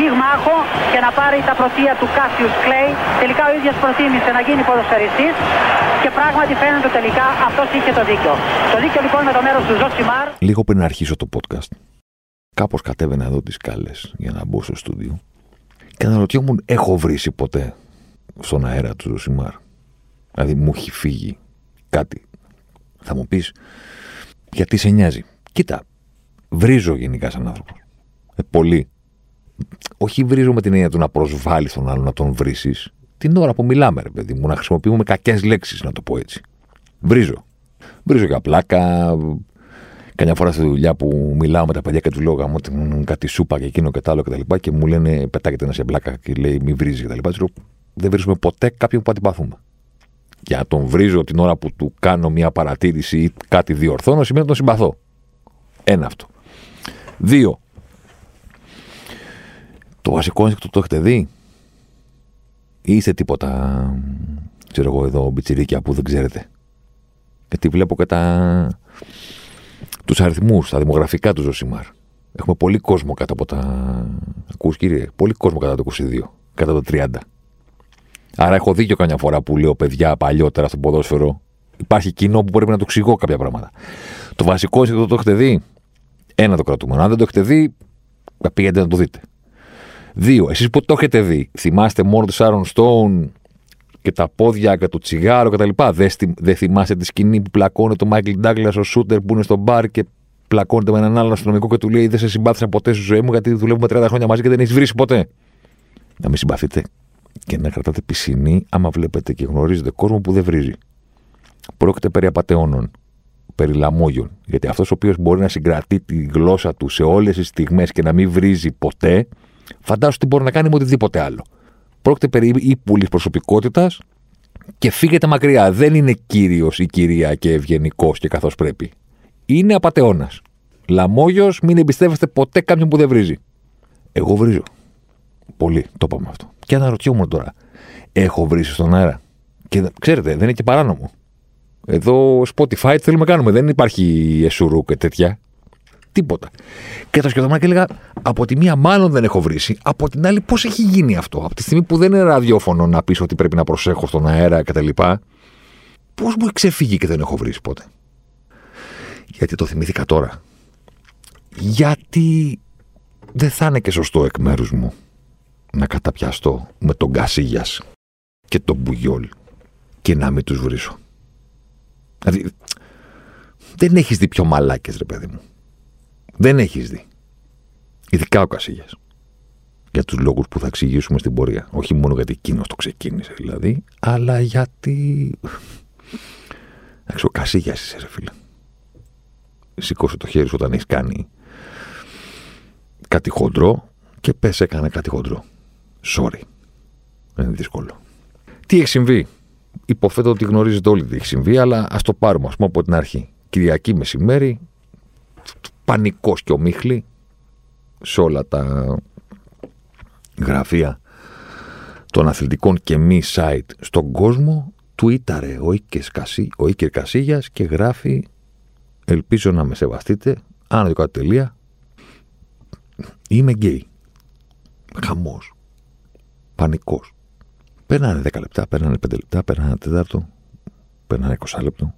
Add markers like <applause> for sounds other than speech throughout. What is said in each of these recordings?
πυγμάχο και να πάρει τα πρωτεία του Κάσιους Κλέη. Τελικά ο ίδιος προτίμησε να γίνει ποδοσφαιριστής και πράγματι φαίνεται τελικά αυτός είχε το δίκιο. Το δίκιο λοιπόν με το μέρος του Ζωσιμάρ. Λίγο πριν αρχίσω το podcast, κάπως κατέβαινα εδώ τις σκάλες για να μπω στο στούντιο και αναρωτιόμουν, έχω βρίσει ποτέ στον αέρα του Ζωσιμάρ. Δηλαδή μου έχει φύγει κάτι. Θα μου πεις, γιατί σε νοιάζει; Κοίτα, βρίζω γενικά σαν άνθρωπο. Ε, πολύ όχι βρίζω με την έννοια του να προσβάλλεις τον άλλο, να τον βρει την ώρα που μιλάμε, ρε παιδί μου, να χρησιμοποιούμε κακές λέξεις, να το πω έτσι. Βρίζω. Βρίζω για πλάκα. Καμιά φορά στη δουλειά που μιλάω με τα παιδιά και τους λέω γάμο κάτι σούπα και εκείνο και τα άλλο και τα λοιπά και μου λένε πετάγεται ένα σε πλάκα και λέει μη βρίζεις και τα λοιπά. δεν βρίσκουμε ποτέ κάποιον που αντιπαθούμε. Για να τον βρίζω την ώρα που του κάνω μια παρατήρηση ή κάτι διορθώνω σημαίνει να τον συμπαθώ. Ένα αυτό. Δύο, το βασικό ένστικτο το έχετε δει. Ή είστε τίποτα, ξέρω εγώ εδώ, μπιτσιρίκια που δεν ξέρετε. Γιατί βλέπω και τα... τους αριθμούς, τα δημογραφικά του Ζωσιμάρ. Έχουμε πολύ κόσμο κάτω από τα... Ακούς κύριε, πολύ κόσμο κάτω από το 22, κάτω από το 30. Άρα έχω δίκιο καμιά φορά που λέω παιδιά παλιότερα στο ποδόσφαιρο. Υπάρχει κοινό που πρέπει να το εξηγώ κάποια πράγματα. Το βασικό ένστικτο το έχετε δει. Ένα το κρατούμε. Αν δεν το έχετε δει, πήγαινε να το δείτε. Δύο, εσείς που το έχετε δει, θυμάστε μόνο του Σάρων Στόουν και τα πόδια και το τσιγάρο κτλ. Δεν δε θυμάστε τη σκηνή που πλακώνει το Μάικλ Ντάγκλα ο Σούτερ που είναι στο μπαρ και πλακώνεται με έναν άλλον αστυνομικό και του λέει Δεν σε συμπάθησα ποτέ στη ζωή μου γιατί δουλεύουμε 30 χρόνια μαζί και δεν έχεις βρει ποτέ. Να μην συμπαθείτε και να κρατάτε πισινή άμα βλέπετε και γνωρίζετε κόσμο που δεν βρίζει. Πρόκειται περί απαταιώνων, περί λαμόγιων. Γιατί αυτός ο οποίος μπορεί να συγκρατεί τη γλώσσα του σε όλες τις στιγμές και να μην βρίζει ποτέ, Φαντάσου τι μπορεί να κάνει με οτιδήποτε άλλο. Πρόκειται περί ύπουλη προσωπικότητας και φύγετε μακριά. Δεν είναι κύριος ή κυρία και ευγενικός και καθώς πρέπει. Είναι απαταιώνας. Λαμόγιος, μην εμπιστεύεστε ποτέ κάποιον που δεν βρίζει. Εγώ βρίζω. Πολύ, το είπαμε αυτό. Και αναρωτιόμουν τώρα, έχω βρίσει στον αέρα. Και ξέρετε, δεν είναι και παράνομο. Εδώ Spotify θέλουμε να κάνουμε; Δεν υπάρχει εσουρού και τέτοια. Τίποτα. Και το σκεφτόμουν και έλεγα, από τη μία μάλλον δεν έχω βρει, από την άλλη πώς έχει γίνει αυτό; Από τη στιγμή που δεν είναι ραδιόφωνο να πεις ότι πρέπει να προσέχω στον αέρα κτλ. Πώς μου έχει ξεφύγει και δεν έχω βρει ποτέ; Γιατί το θυμήθηκα τώρα. Γιατί δεν θα είναι και σωστό εκ μέρους μου να καταπιαστώ με τον Κασίγια και τον Μπουγιόλ και να μην τους βρίσω. Δηλαδή, δεν έχεις δει πιο μαλάκες, ρε παιδί μου δεν έχεις δει. Ειδικά ο Κασίγια. Για τους λόγους που θα εξηγήσουμε στην πορεία. Όχι μόνο γιατί εκείνος το ξεκίνησε δηλαδή, αλλά γιατί. Εντάξει, ο Κασίγια είσαι, ρε φίλε. Σηκώσε το χέρι σου όταν έχεις κάνει κάτι χοντρό και πες έκανε κάτι χοντρό. Sorry. Δεν είναι δύσκολο. Τι έχει συμβεί; Υποθέτω ότι γνωρίζετε όλοι τι έχει συμβεί, αλλά ας το πάρουμε ας πούμε από την αρχή. Κυριακή μεσημέρι, πανικός και ομίχλη σε όλα τα γραφεία των αθλητικών και μη site στον κόσμο. Τουίταρε ο Ίκερ, Κασίγιας και γράφει ελπίζω να με σεβαστείτε άνω κάτι τελεία. Είμαι γκέι. Χαμός. Πανικός. Παίρνανε 10 λεπτά, παίρνανε 5 λεπτά, παίρνανε τέταρτο, παίρνανε 20 λεπτό.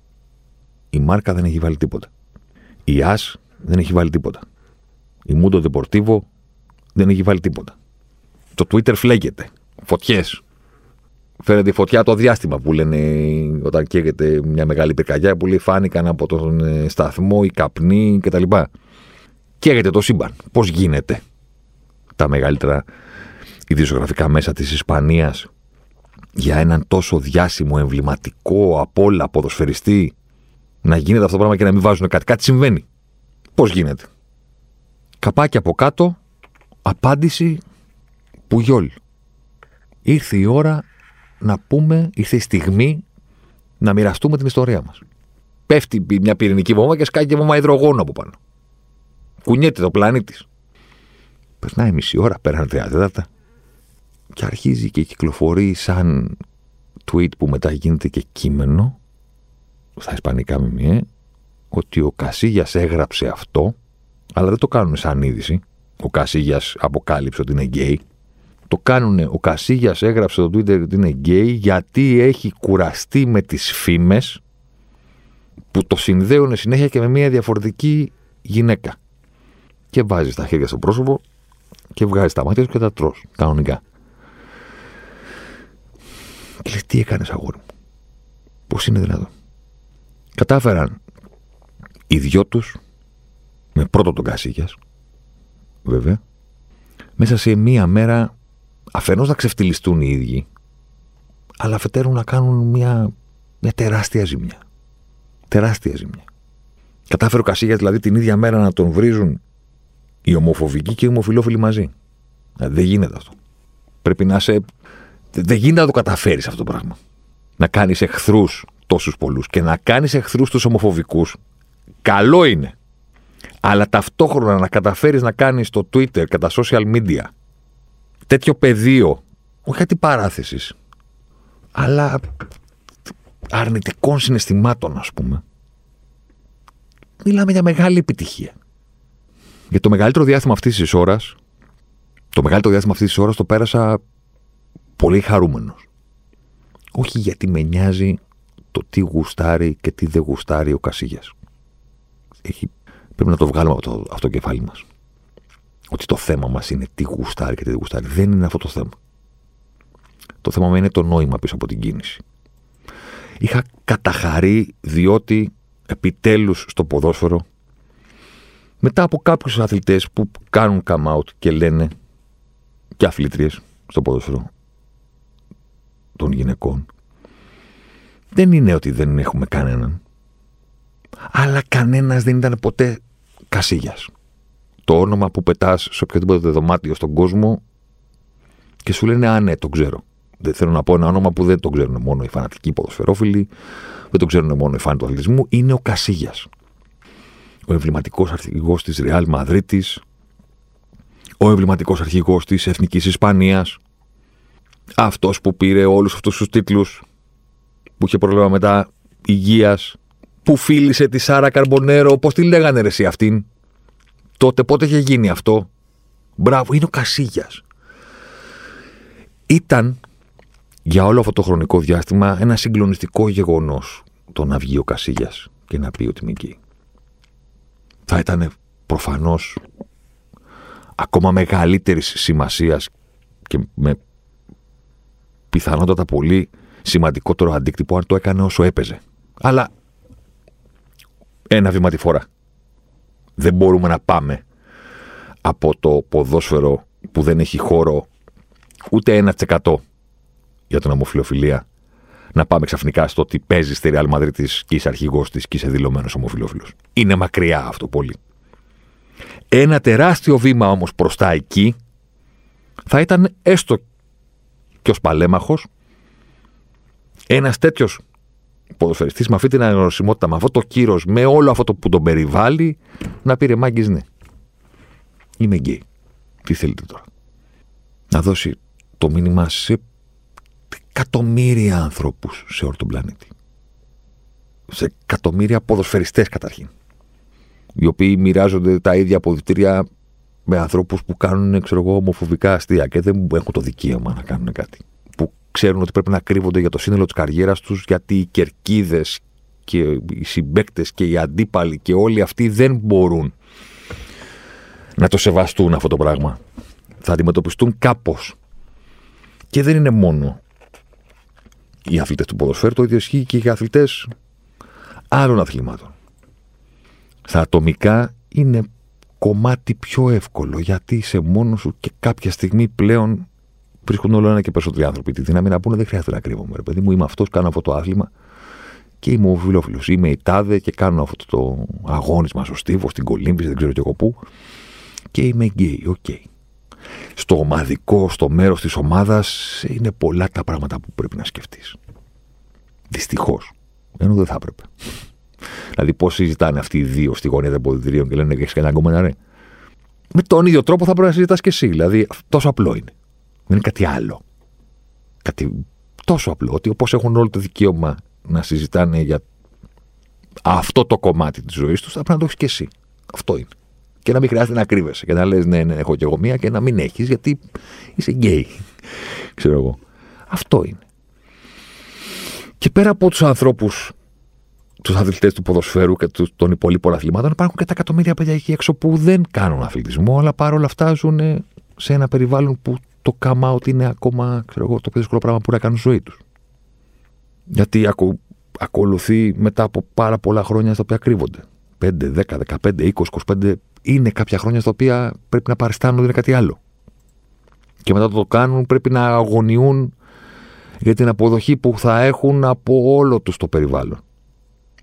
Η μάρκα δεν έχει βάλει τίποτα. Η ΑΣ δεν έχει βάλει τίποτα. Η Mundo Deportivo δεν έχει βάλει τίποτα. Το Twitter φλέγεται. Φωτιές. Φέρεται η φωτιά το διάστημα που λένε όταν καίγεται μια μεγάλη πυρκαγιά που λέει φάνηκαν από τον ε, σταθμό, οι καπνοί κτλ. Καίγεται το σύμπαν. Πώς γίνεται τα μεγαλύτερα ιδιοσιογραφικά μέσα της Ισπανίας για έναν τόσο διάσημο, εμβληματικό, από όλα ποδοσφαιριστή να γίνεται αυτό το πράγμα και να μην βάζουν κάτι. Κάτι συμβαίνει. Πώς γίνεται; Καπάκι από κάτω, απάντηση που γιόλ. Ήρθε η ώρα να πούμε, ήρθε η στιγμή να μοιραστούμε την ιστορία μας. Πέφτει μια πυρηνική βόμβα και σκάει και βόμβα υδρογόνο από πάνω. Κουνιέται το πλανήτη. Περνάει μισή ώρα, πέραν τρία τέταρτα. Και αρχίζει και κυκλοφορεί σαν tweet που μετά γίνεται και κείμενο στα ισπανικά μίντια ότι ο Κασίγιας έγραψε αυτό αλλά δεν το κάνουν σαν είδηση. Ο Κασίγιας αποκάλυψε ότι είναι γκέι. Το κάνουν, ο Κασίγιας έγραψε στο Twitter ότι είναι γκέι γιατί έχει κουραστεί με τις φήμες που το συνδέουν συνέχεια και με μια διαφορετική γυναίκα. Και βάζει τα χέρια στο πρόσωπο και βγάζει τα μάτια του και τα τρως, κανονικά. Και λες, τι έκανες αγόρι μου; Πώς είναι δυνατόν; Κατάφεραν οι δυο τους, με πρώτο τον Κασίγιας, βέβαια, μέσα σε μία μέρα αφενός να ξεφτυλιστούν οι ίδιοι, αλλά αφετέρου να κάνουν μια, μια τεράστια ζημιά. Τεράστια ζημιά. Κατάφερε ο Κασίγιας δηλαδή την ίδια μέρα να τον βρίζουν οι ομοφοβικοί και οι ομοφιλόφιλοι μαζί. Δηλαδή, δεν γίνεται αυτό. Πρέπει να σε. Δεν γίνεται να το καταφέρεις αυτό το πράγμα. Να κάνεις εχθρούς τόσους πολλούς και να κάνεις εχθρούς τους ομοφοβικούς. Καλό είναι. Αλλά ταυτόχρονα να καταφέρεις να κάνεις στο Twitter και τα social media τέτοιο πεδίο, όχι κάτι παράθεσης, αλλά αρνητικών συναισθημάτων, ας πούμε. Μιλάμε για μεγάλη επιτυχία. Για το μεγαλύτερο διάστημα αυτής της ώρας, το μεγαλύτερο διάστημα αυτής της ώρας το πέρασα πολύ χαρούμενος. Όχι γιατί με νοιάζει το τι γουστάρει και τι δεν γουστάρει ο Κασίγια. Πρέπει να το βγάλουμε από το, αυτό κεφάλι μας. Ότι το θέμα μας είναι τι γουστάρει και τι δεν γουστάρει. Δεν είναι αυτό το θέμα. Το θέμα είναι το νόημα πίσω από την κίνηση. Είχα καταχαρεί διότι επιτέλους στο ποδόσφαιρο μετά από κάποιους αθλητές που κάνουν come out και λένε και αθλήτριες στο ποδόσφαιρο των γυναικών δεν είναι ότι δεν έχουμε κανέναν αλλά κανένας δεν ήταν ποτέ κασίγιας το όνομα που πετάς σε οποιοδήποτε δωμάτιο στον κόσμο και σου λένε α ναι το ξέρω δεν θέλω να πω ένα όνομα που δεν το ξέρουν μόνο οι φανατικοί ποδοσφαιρόφιλοι δεν το ξέρουν μόνο οι φάνοι του αθλητισμού είναι ο Κασίγιας ο εμβληματικός αρχηγός της Ρεάλ Μαδρίτη, ο εμβληματικός αρχηγός της Εθνικής Ισπανίας, αυτός που πήρε όλους αυτούς τους τίτλους, που είχε πρόβλημα μετά υγείας, που φίλησε τη Σάρα Καρμπονέρο, πώς τη λέγανε ρε εσύ αυτήν; Τότε πότε είχε γίνει αυτό; Μπράβο, είναι ο Κασίγια. Ήταν για όλο αυτό το χρονικό διάστημα ένα συγκλονιστικό γεγονός το να βγει ο Κασίγια και να πει ότι είμαι εκεί θα ήταν προφανώς ακόμα μεγαλύτερης σημασίας και με πιθανότατα πολύ σημαντικότερο αντίκτυπο αν το έκανε όσο έπαιζε. Αλλά ένα βήμα τη φορά. Δεν μπορούμε να πάμε από το ποδόσφαιρο που δεν έχει χώρο ούτε ένα τσεκατό για την ομοφιλοφιλία να πάμε ξαφνικά στο ότι παίζεις στη Real Madrid και είσαι αρχηγός της και είσαι δηλωμένος ομοφυλόφιλο. Είναι μακριά αυτό πολύ. Ένα τεράστιο βήμα όμως προς τα εκεί θα ήταν έστω και ως παλέμαχος ένας τέτοιος ποδοσφαιριστής με αυτή την αναγνωσιμότητα, με αυτό το κύρος, με όλο αυτό το που τον περιβάλλει, να πήρε μάγκη ναι. Είμαι γκέι. Τι θέλετε τώρα; Να δώσει το μήνυμα σε εκατομμύρια ανθρώπους σε όλο τον πλανήτη. Σε εκατομμύρια ποδοσφαιριστές καταρχήν. Οι οποίοι μοιράζονται τα ίδια αποδητήρια με ανθρώπους που κάνουν ξέρω εγώ, ομοφοβικά αστεία και δεν έχουν το δικαίωμα να κάνουν κάτι. Που ξέρουν ότι πρέπει να κρύβονται για το σύνολο της καριέρας τους γιατί οι κερκίδες και οι συμπέκτες και οι αντίπαλοι και όλοι αυτοί δεν μπορούν να το σεβαστούν αυτό το πράγμα. Θα αντιμετωπιστούν κάπως. Και δεν είναι μόνο οι αθλητές του ποδοσφαίρου, το ίδιο ισχύει και για αθλητές άλλων αθλημάτων. Στα ατομικά είναι κομμάτι πιο εύκολο γιατί είσαι μόνος σου και κάποια στιγμή πλέον βρίσκουν όλο ένα και περισσότεροι άνθρωποι τη δύναμη να πούνε δεν χρειάζεται να κρύβομαι. Ρε παιδί μου, είμαι αυτός, κάνω αυτό το άθλημα και είμαι ο ομοφυλόφιλος. Είμαι η τάδε και κάνω αυτό το αγώνισμα στο στίβο, στην κολύμπηση, δεν ξέρω και εγώ πού. Και είμαι γκέι, okay. Στο ομαδικό, στο μέρος της ομάδας, είναι πολλά τα πράγματα που πρέπει να σκεφτείς. Δυστυχώς. Ενώ δεν θα έπρεπε. δηλαδή, πώς συζητάνε αυτοί οι δύο στη γωνία των αποδητηρίων και λένε: Έχεις κανένα γκόμενα, ρε. Με τον ίδιο τρόπο θα πρέπει να συζητάς και εσύ. Δηλαδή, τόσο απλό είναι. Δεν είναι κάτι άλλο. Κάτι τόσο απλό. Ότι όπως έχουν όλο το δικαίωμα να συζητάνε για αυτό το κομμάτι της ζωής τους, θα πρέπει να το έχεις και εσύ. Αυτό είναι. Και να μην χρειάζεται να κρύβεσαι και να λες: Ναι, ναι, έχω κι εγώ μία και να μην έχεις γιατί είσαι γκέι. <laughs> Ξέρω εγώ. Αυτό είναι. Και πέρα από τους ανθρώπους, τους αθλητές του ποδοσφαίρου και των υπολείπων αθλημάτων, υπάρχουν και τα εκατομμύρια παιδιά εκεί έξω που δεν κάνουν αθλητισμό, αλλά παρόλα αυτά ζουν σε ένα περιβάλλον που το come out είναι ακόμα ξέρω εγώ, το πιο δύσκολο πράγμα που να κάνουν ζωή τους. Γιατί ακου, ακολουθεί μετά από πάρα πολλά χρόνια στα οποία κρύβονται. 5, 10, 15, 20, 25 είναι κάποια χρόνια στα οποία πρέπει να παριστάνουν ότι είναι κάτι άλλο. Και μετά το κάνουν πρέπει να αγωνιούν για την αποδοχή που θα έχουν από όλο τους το περιβάλλον.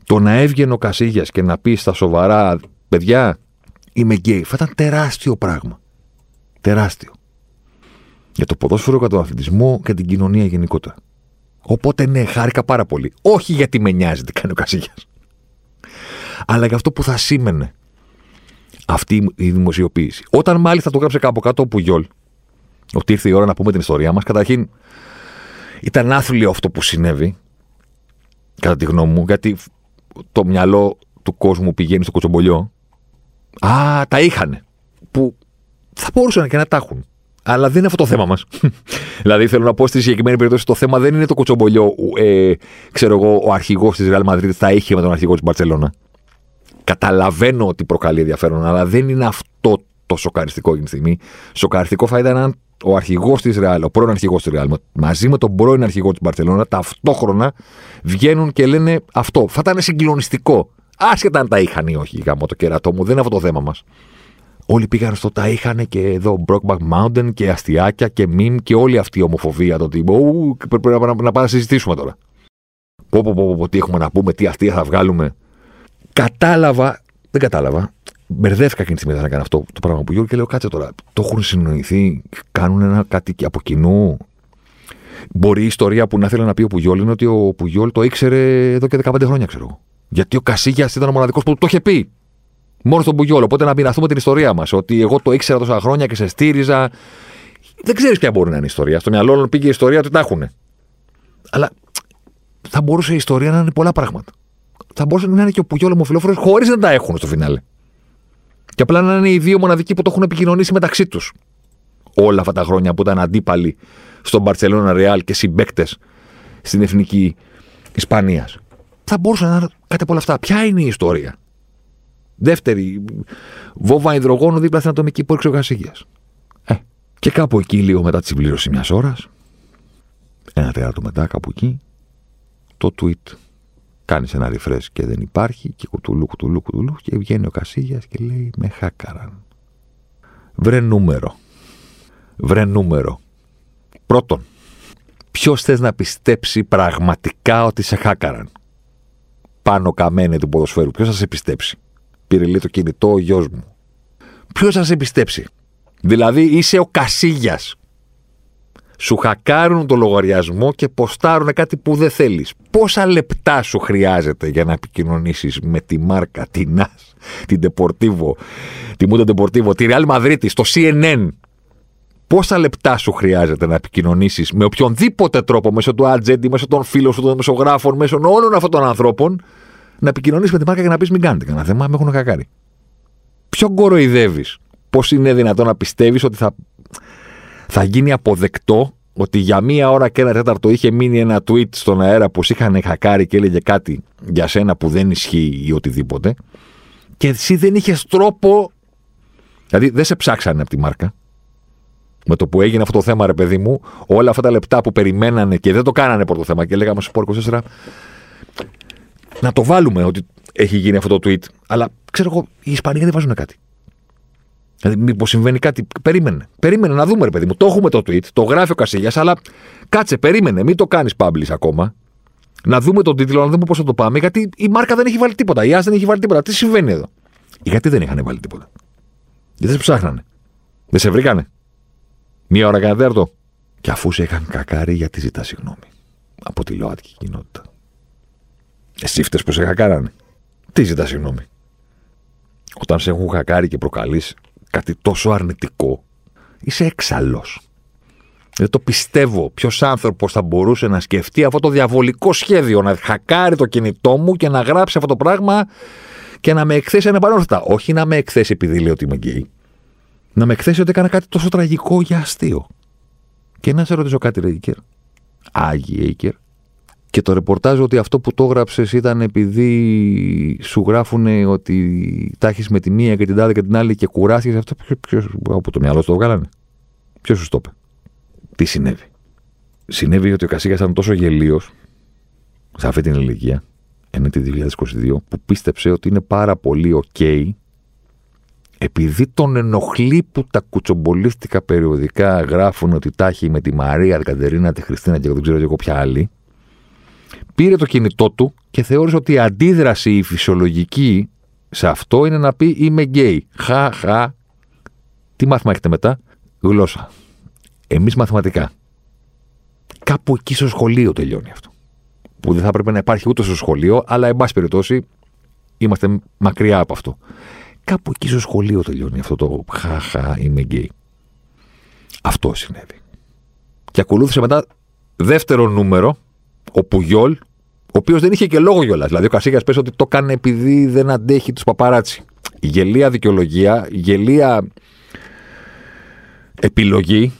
Το να έβγαινε ο Κασίγιας και να πει στα σοβαρά, παιδιά, είμαι γκέι, θα ήταν τεράστιο πράγμα. Τεράστιο. Για το ποδόσφαιρο, για τον αθλητισμό και την κοινωνία γενικότερα. Οπότε ναι, χάρηκα πάρα πολύ. Όχι γιατί με νοιάζει τι κάνει ο Κασίγια. Αλλά για αυτό που θα σήμαινε αυτή η δημοσιοποίηση. Όταν μάλιστα το γράψε κάπου κάτω ο Πουγιόλ, ότι ήρθε η ώρα να πούμε την ιστορία μας, καταρχήν ήταν άθλιο αυτό που συνέβη, κατά τη γνώμη μου, γιατί το μυαλό του κόσμου πηγαίνει στο κοτσομπολιό. Α, τα είχαν. Που θα μπορούσαν και να τα έχουν. Αλλά δεν είναι αυτό το θέμα μας. <laughs> δηλαδή, θέλω να πω στη συγκεκριμένη περίπτωση το θέμα δεν είναι το κοτσομπολιό. Ε, ξέρω εγώ, ο αρχηγός της Real Madrid θα είχε με τον αρχηγό της Μπαρσελόνα. Καταλαβαίνω ότι προκαλεί ενδιαφέρον, αλλά δεν είναι αυτό το σοκαριστικό εκείνη τη στιγμή. Σοκαριστικό θα ήταν αν ο αρχηγός της Ρεάλ, ο πρώην αρχηγός της Ρεάλ, μαζί με τον πρώην αρχηγό της Μπαρσελόνα, ταυτόχρονα βγαίνουν και λένε αυτό. Θα ήταν συγκλονιστικό. Άσχετα αν τα είχαν ή όχι γάμο το κερατό μου, δεν είναι αυτό το θέμα μας. Όλοι πήγαν στο τα είχαν και εδώ Brockback Mountain και αστιάκια και μιμ και όλη αυτή η ομοφοβία. Το τύπο. Πρέπει να, να, να πάμε να συζητήσουμε τώρα. Πω, πω, πω, πω, τι έχουμε να πούμε, τι αστεία θα βγάλουμε. Κατάλαβα, δεν κατάλαβα. Μπερδεύτηκα εκείνη τη στιγμή να κάνω αυτό το πράγμα που Γιώργο και λέω κάτσε τώρα. Το έχουν συνοηθεί, κάνουν ένα κάτι από κοινού. Μπορεί η ιστορία που να θέλει να πει ο Πουγιόλ είναι ότι ο Πουγιόλ το ήξερε εδώ και 15 χρόνια, ξέρω Γιατί ο Κασίγιας ήταν ο μοναδικός που το είχε πει. Μόνος στον Πουγιόλ. Οπότε να μοιραστούμε την ιστορία μας. Ότι εγώ το ήξερα τόσα χρόνια και σε στήριζα. Δεν ξέρεις ποια μπορεί να είναι η ιστορία. Στο μυαλό πήγε η ιστορία ότι τα έχουν. Αλλά θα μπορούσε η ιστορία να είναι πολλά πράγματα θα μπορούσε να είναι και ο Πουγιόλ ομοφυλόφιλο χωρίς να τα έχουν στο φινάλε. Και απλά να είναι οι δύο μοναδικοί που το έχουν επικοινωνήσει μεταξύ τους. Όλα αυτά τα χρόνια που ήταν αντίπαλοι στον Μπαρσελόνα Ρεάλ και συμπαίκτες στην εθνική Ισπανίας. Θα μπορούσε να είναι κάτι από όλα αυτά. Ποια είναι η ιστορία; Δεύτερη, βόβα υδρογόνου δίπλα στην ατομική πόρξη ο Ε, και κάπου εκεί, λίγο μετά της συμπλήρωσης μιας ώρας, ένα τεράτο μετά, κάπου εκεί, το tweet Κάνει ένα refresh και δεν υπάρχει και κουτουλού, κουτουλού, κουτουλού και βγαίνει ο Κασίγια και λέει με χάκαραν. Βρε νούμερο. Βρε νούμερο. Πρώτον, ποιος θες να πιστέψει πραγματικά ότι σε χάκαραν; Πάνω καμένε του ποδοσφαίρου. Ποιος θα σε πιστέψει; Πήρε λίγο το κινητό ο γιος μου. Ποιος θα σε πιστέψει; Δηλαδή είσαι ο Κασίγια σου χακάρουν το λογαριασμό και ποστάρουν κάτι που δεν θέλεις. Πόσα λεπτά σου χρειάζεται για να επικοινωνήσεις με τη μάρκα, την ΝΑΣ, την Deportivo, τη Mundo Deportivo, τη Real Madrid, το CNN. Πόσα λεπτά σου χρειάζεται να επικοινωνήσεις με οποιονδήποτε τρόπο, μέσω του ατζέντη, μέσω των φίλων σου, των μεσογράφων, μέσω όλων αυτών των ανθρώπων, να επικοινωνήσεις με τη μάρκα και να πεις: Μην κάνετε κανένα θέμα, με έχουν κακάρει. Ποιο κοροϊδεύεις, Πώς είναι δυνατόν να πιστεύεις ότι θα θα γίνει αποδεκτό ότι για μία ώρα και ένα τέταρτο είχε μείνει ένα tweet στον αέρα που είχαν χακάρει και έλεγε κάτι για σένα που δεν ισχύει ή οτιδήποτε και εσύ δεν είχες τρόπο. Δηλαδή δεν σε ψάξανε από τη μάρκα. Με το που έγινε αυτό το θέμα, ρε παιδί μου, όλα αυτά τα λεπτά που περιμένανε και δεν το κάνανε πρώτο θέμα και λέγαμε στο 24 να το βάλουμε ότι έχει γίνει αυτό το tweet. Αλλά ξέρω εγώ, οι Ισπανοί δεν βάζουν κάτι. Δηλαδή, μήπως συμβαίνει κάτι. Περίμενε. Περίμενε να δούμε, ρε παιδί μου. Το έχουμε το tweet, το γράφει ο Κασίγια, αλλά κάτσε, περίμενε. Μην το κάνεις publish ακόμα. Να δούμε τον τίτλο, να δούμε πώς θα το πάμε. Γιατί η μάρκα δεν έχει βάλει τίποτα. Η Άς δεν έχει βάλει τίποτα. Τι συμβαίνει εδώ; Γιατί δεν είχαν βάλει τίποτα; Γιατί σε ψάχνανε; Δεν σε βρήκανε; Μία ώρα κανένα τέταρτο; Και αφού σε είχαν κακάρει, γιατί ζητάς συγγνώμη; Από τη ΛΟΑΤΚΙ κοινότητα. Εσύ φταίει που σε χακάρανε. Τι ζητάς συγγνώμη. Όταν σε έχουν χακάρει και προκαλείς κάτι τόσο αρνητικό, είσαι έξαλλος. Δεν το πιστεύω. Ποιος άνθρωπος θα μπορούσε να σκεφτεί αυτό το διαβολικό σχέδιο, να χακάρει το κινητό μου και να γράψει αυτό το πράγμα και να με εκθέσει ανεπανόρθωτα. Όχι να με εκθέσει επειδή λέει ότι είμαι γκέι. Να με εκθέσει ότι έκανα κάτι τόσο τραγικό για αστείο. Και να σε ρωτήσω κάτι, Ρέικερ. Άγιε Έικερ. Και το ρεπορτάζ ότι αυτό που το έγραψες ήταν επειδή σου γράφουν ότι τα έχεις με τη μία και την τάδε και την άλλη και κουράστηκες. Αυτό ποιο από το μυαλό σου το βγάλανε; Ποιος σου το είπε; Τι συνέβη; Συνέβη ότι ο Κασίγας ήταν τόσο γελίος σε αυτή την ηλικία, ενώ τη 2022, που πίστεψε ότι είναι πάρα πολύ OK επειδή τον ενοχλεί που τα κουτσομπολίστικα περιοδικά γράφουν ότι τα έχει με τη Μαρία, την Κατερίνα, τη Χριστίνα και δεν ξέρω εγώ ποια άλλη, πήρε το κινητό του και θεώρησε ότι η αντίδραση η φυσιολογική σε αυτό είναι να πει είμαι γκέι. Χα, χα. Τι μάθημα έχετε μετά; Γλώσσα. Εμείς μαθηματικά. Κάπου εκεί στο σχολείο τελειώνει αυτό. Που δεν θα έπρεπε να υπάρχει ούτε στο σχολείο, αλλά εν πάση περιπτώσει είμαστε μακριά από αυτό. Κάπου εκεί στο σχολείο τελειώνει αυτό το χαχα είμαι γκέι. Αυτό συνέβη. Και ακολούθησε μετά δεύτερο νούμερο, ο Πουγιόλ, ο οποίος δεν είχε και λόγο κιόλας. Δηλαδή, ο Κασίγια πέσει ότι το κάνει επειδή δεν αντέχει τους παπαράτσι. Γελία δικαιολογία, γελία επιλογή.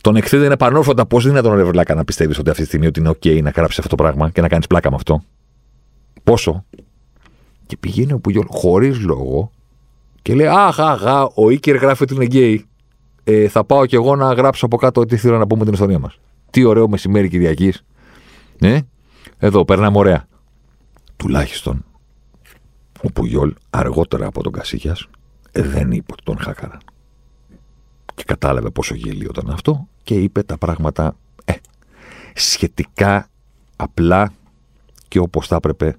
Τον εκθέτει είναι πανόρφωτα πώς είναι τον ρευλάκα να πιστεύεις ότι αυτή τη στιγμή ότι είναι OK να γράψει αυτό το πράγμα και να κάνεις πλάκα με αυτό; Πόσο; Και πηγαίνει ο Πουγιόλ χωρίς λόγο και λέει Αχ, αχ, αχ ο Ίκερ γράφει ότι είναι γκέι. Ε, θα πάω κι εγώ να γράψω από κάτω τι θέλω να πούμε την ιστορία μας. Τι ωραίο μεσημέρι Κυριακής. Ε, εδώ, περνάμε ωραία. Τουλάχιστον ο Πουγιόλ αργότερα από τον Κασίγια δεν είπε ότι τον χάκαρα. Και κατάλαβε πόσο γελίο ήταν αυτό και είπε τα πράγματα ε, σχετικά απλά και όπως θα έπρεπε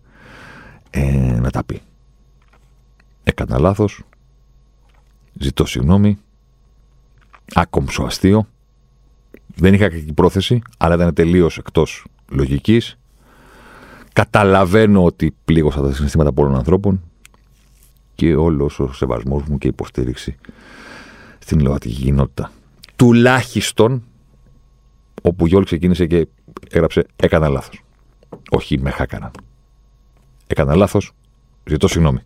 ε, να τα πει. Έκανα λάθος, Ζητώ συγγνώμη. Άκομψο αστείο. Δεν είχα κακή πρόθεση, αλλά ήταν τελείως εκτός λογικής. Καταλαβαίνω ότι πλήγωσα τα συναισθήματα πολλών ανθρώπων και όλος ο σεβασμός μου και η υποστήριξη στην ΛΟΑΤΚΙ κοινότητα. Τουλάχιστον όπου Γιώργο ξεκίνησε και έγραψε Έκανα λάθος. Όχι, με χάκανα. Έκανα λάθος. Ζητώ συγγνώμη.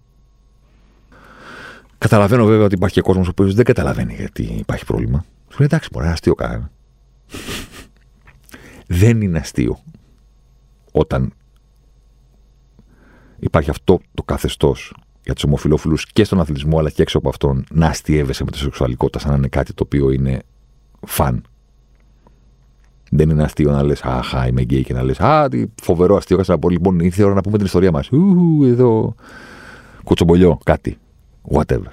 Καταλαβαίνω βέβαια ότι υπάρχει και κόσμος ο οποίος δεν καταλαβαίνει γιατί υπάρχει πρόβλημα. Σου λέει εντάξει, μπορεί να αστείο κανένα. <laughs> δεν είναι αστείο όταν υπάρχει αυτό το καθεστώς για τους ομοφυλόφιλου και στον αθλητισμό αλλά και έξω από αυτόν να αστείευεσαι με τη σεξουαλικότητα σαν να είναι κάτι το οποίο είναι φαν. Δεν είναι αστείο να λες Αχά, είμαι γκέι και να λες Α, τι φοβερό αστείο. Κάτσε να πω λοιπόν, ήρθε η ώρα να πούμε την ιστορία μας. Εδώ. Κοτσομπολιό, κάτι whatever.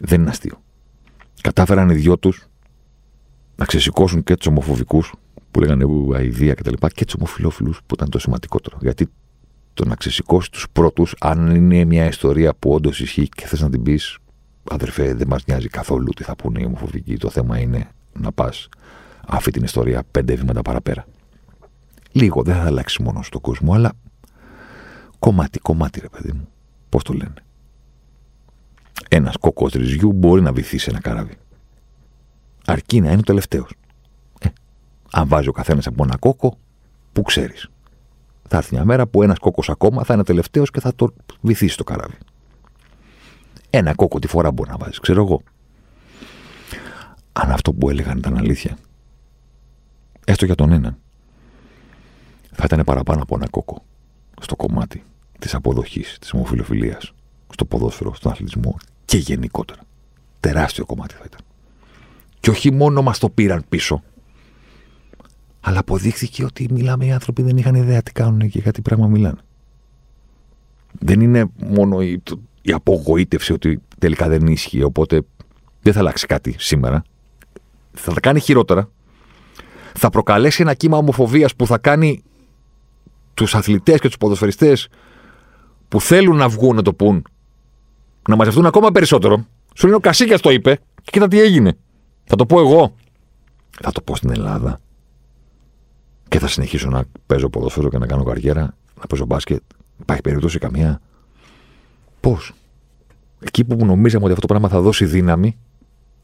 Δεν είναι αστείο. Κατάφεραν οι δυο τους να ξεσηκώσουν και τους ομοφοβικούς που λέγανε αηδία κτλ. Και, και τους ομοφυλόφιλου που ήταν το σημαντικότερο. Γιατί το να ξεσηκώσει τους πρώτους, αν είναι μια ιστορία που όντως ισχύει και θες να την πεις, αδερφέ, δεν μας νοιάζει καθόλου τι θα πούνε οι ομοφοβικοί. Το θέμα είναι να πας αυτή την ιστορία πέντε βήματα παραπέρα. Λίγο δεν θα αλλάξει μόνο στον κόσμο, αλλά κομμάτι, κομμάτι, ρε παιδί μου. Πώς το λένε ένας κόκκος ρυζιού μπορεί να βυθίσει ένα καράβι. Αρκεί να είναι ο τελευταίος. Ε, αν βάζει ο καθένας από ένα κόκκο, που ξέρεις. Θα έρθει μια μέρα που ένας κόκκος ακόμα θα είναι τελευταίος και θα το βυθίσει το καράβι. Ένα κόκκο τη φορά μπορεί να βάζει, ξέρω εγώ. Αν αυτό που έλεγαν ήταν αλήθεια, έστω για τον έναν, θα ήταν παραπάνω από ένα κόκκο στο κομμάτι της αποδοχής της ομοφιλοφιλίας, στο ποδόσφαιρο, στον αθλητισμό και γενικότερα. Τεράστιο κομμάτι θα ήταν. Και όχι μόνο μας το πήραν πίσω, αλλά αποδείχθηκε ότι μιλάμε οι άνθρωποι δεν είχαν ιδέα τι κάνουν και για τι πράγμα μιλάνε. Δεν είναι μόνο η, η απογοήτευση ότι τελικά δεν ίσχυε, οπότε δεν θα αλλάξει κάτι σήμερα. Θα τα κάνει χειρότερα. Θα προκαλέσει ένα κύμα ομοφοβίας που θα κάνει τους αθλητές και τους ποδοσφαιριστές που θέλουν να βγουν να το πούν να μαζευτούν ακόμα περισσότερο. Σου λέει ο Κασίκιας το είπε και κοίτα τι έγινε. Θα το πω εγώ. Θα το πω στην Ελλάδα. Και θα συνεχίσω να παίζω ποδόσφαιρο και να κάνω καριέρα, να παίζω μπάσκετ Υπάρχει περίπτωση καμία; Πώς; Εκεί που νομίζαμε ότι αυτό το πράγμα θα δώσει δύναμη,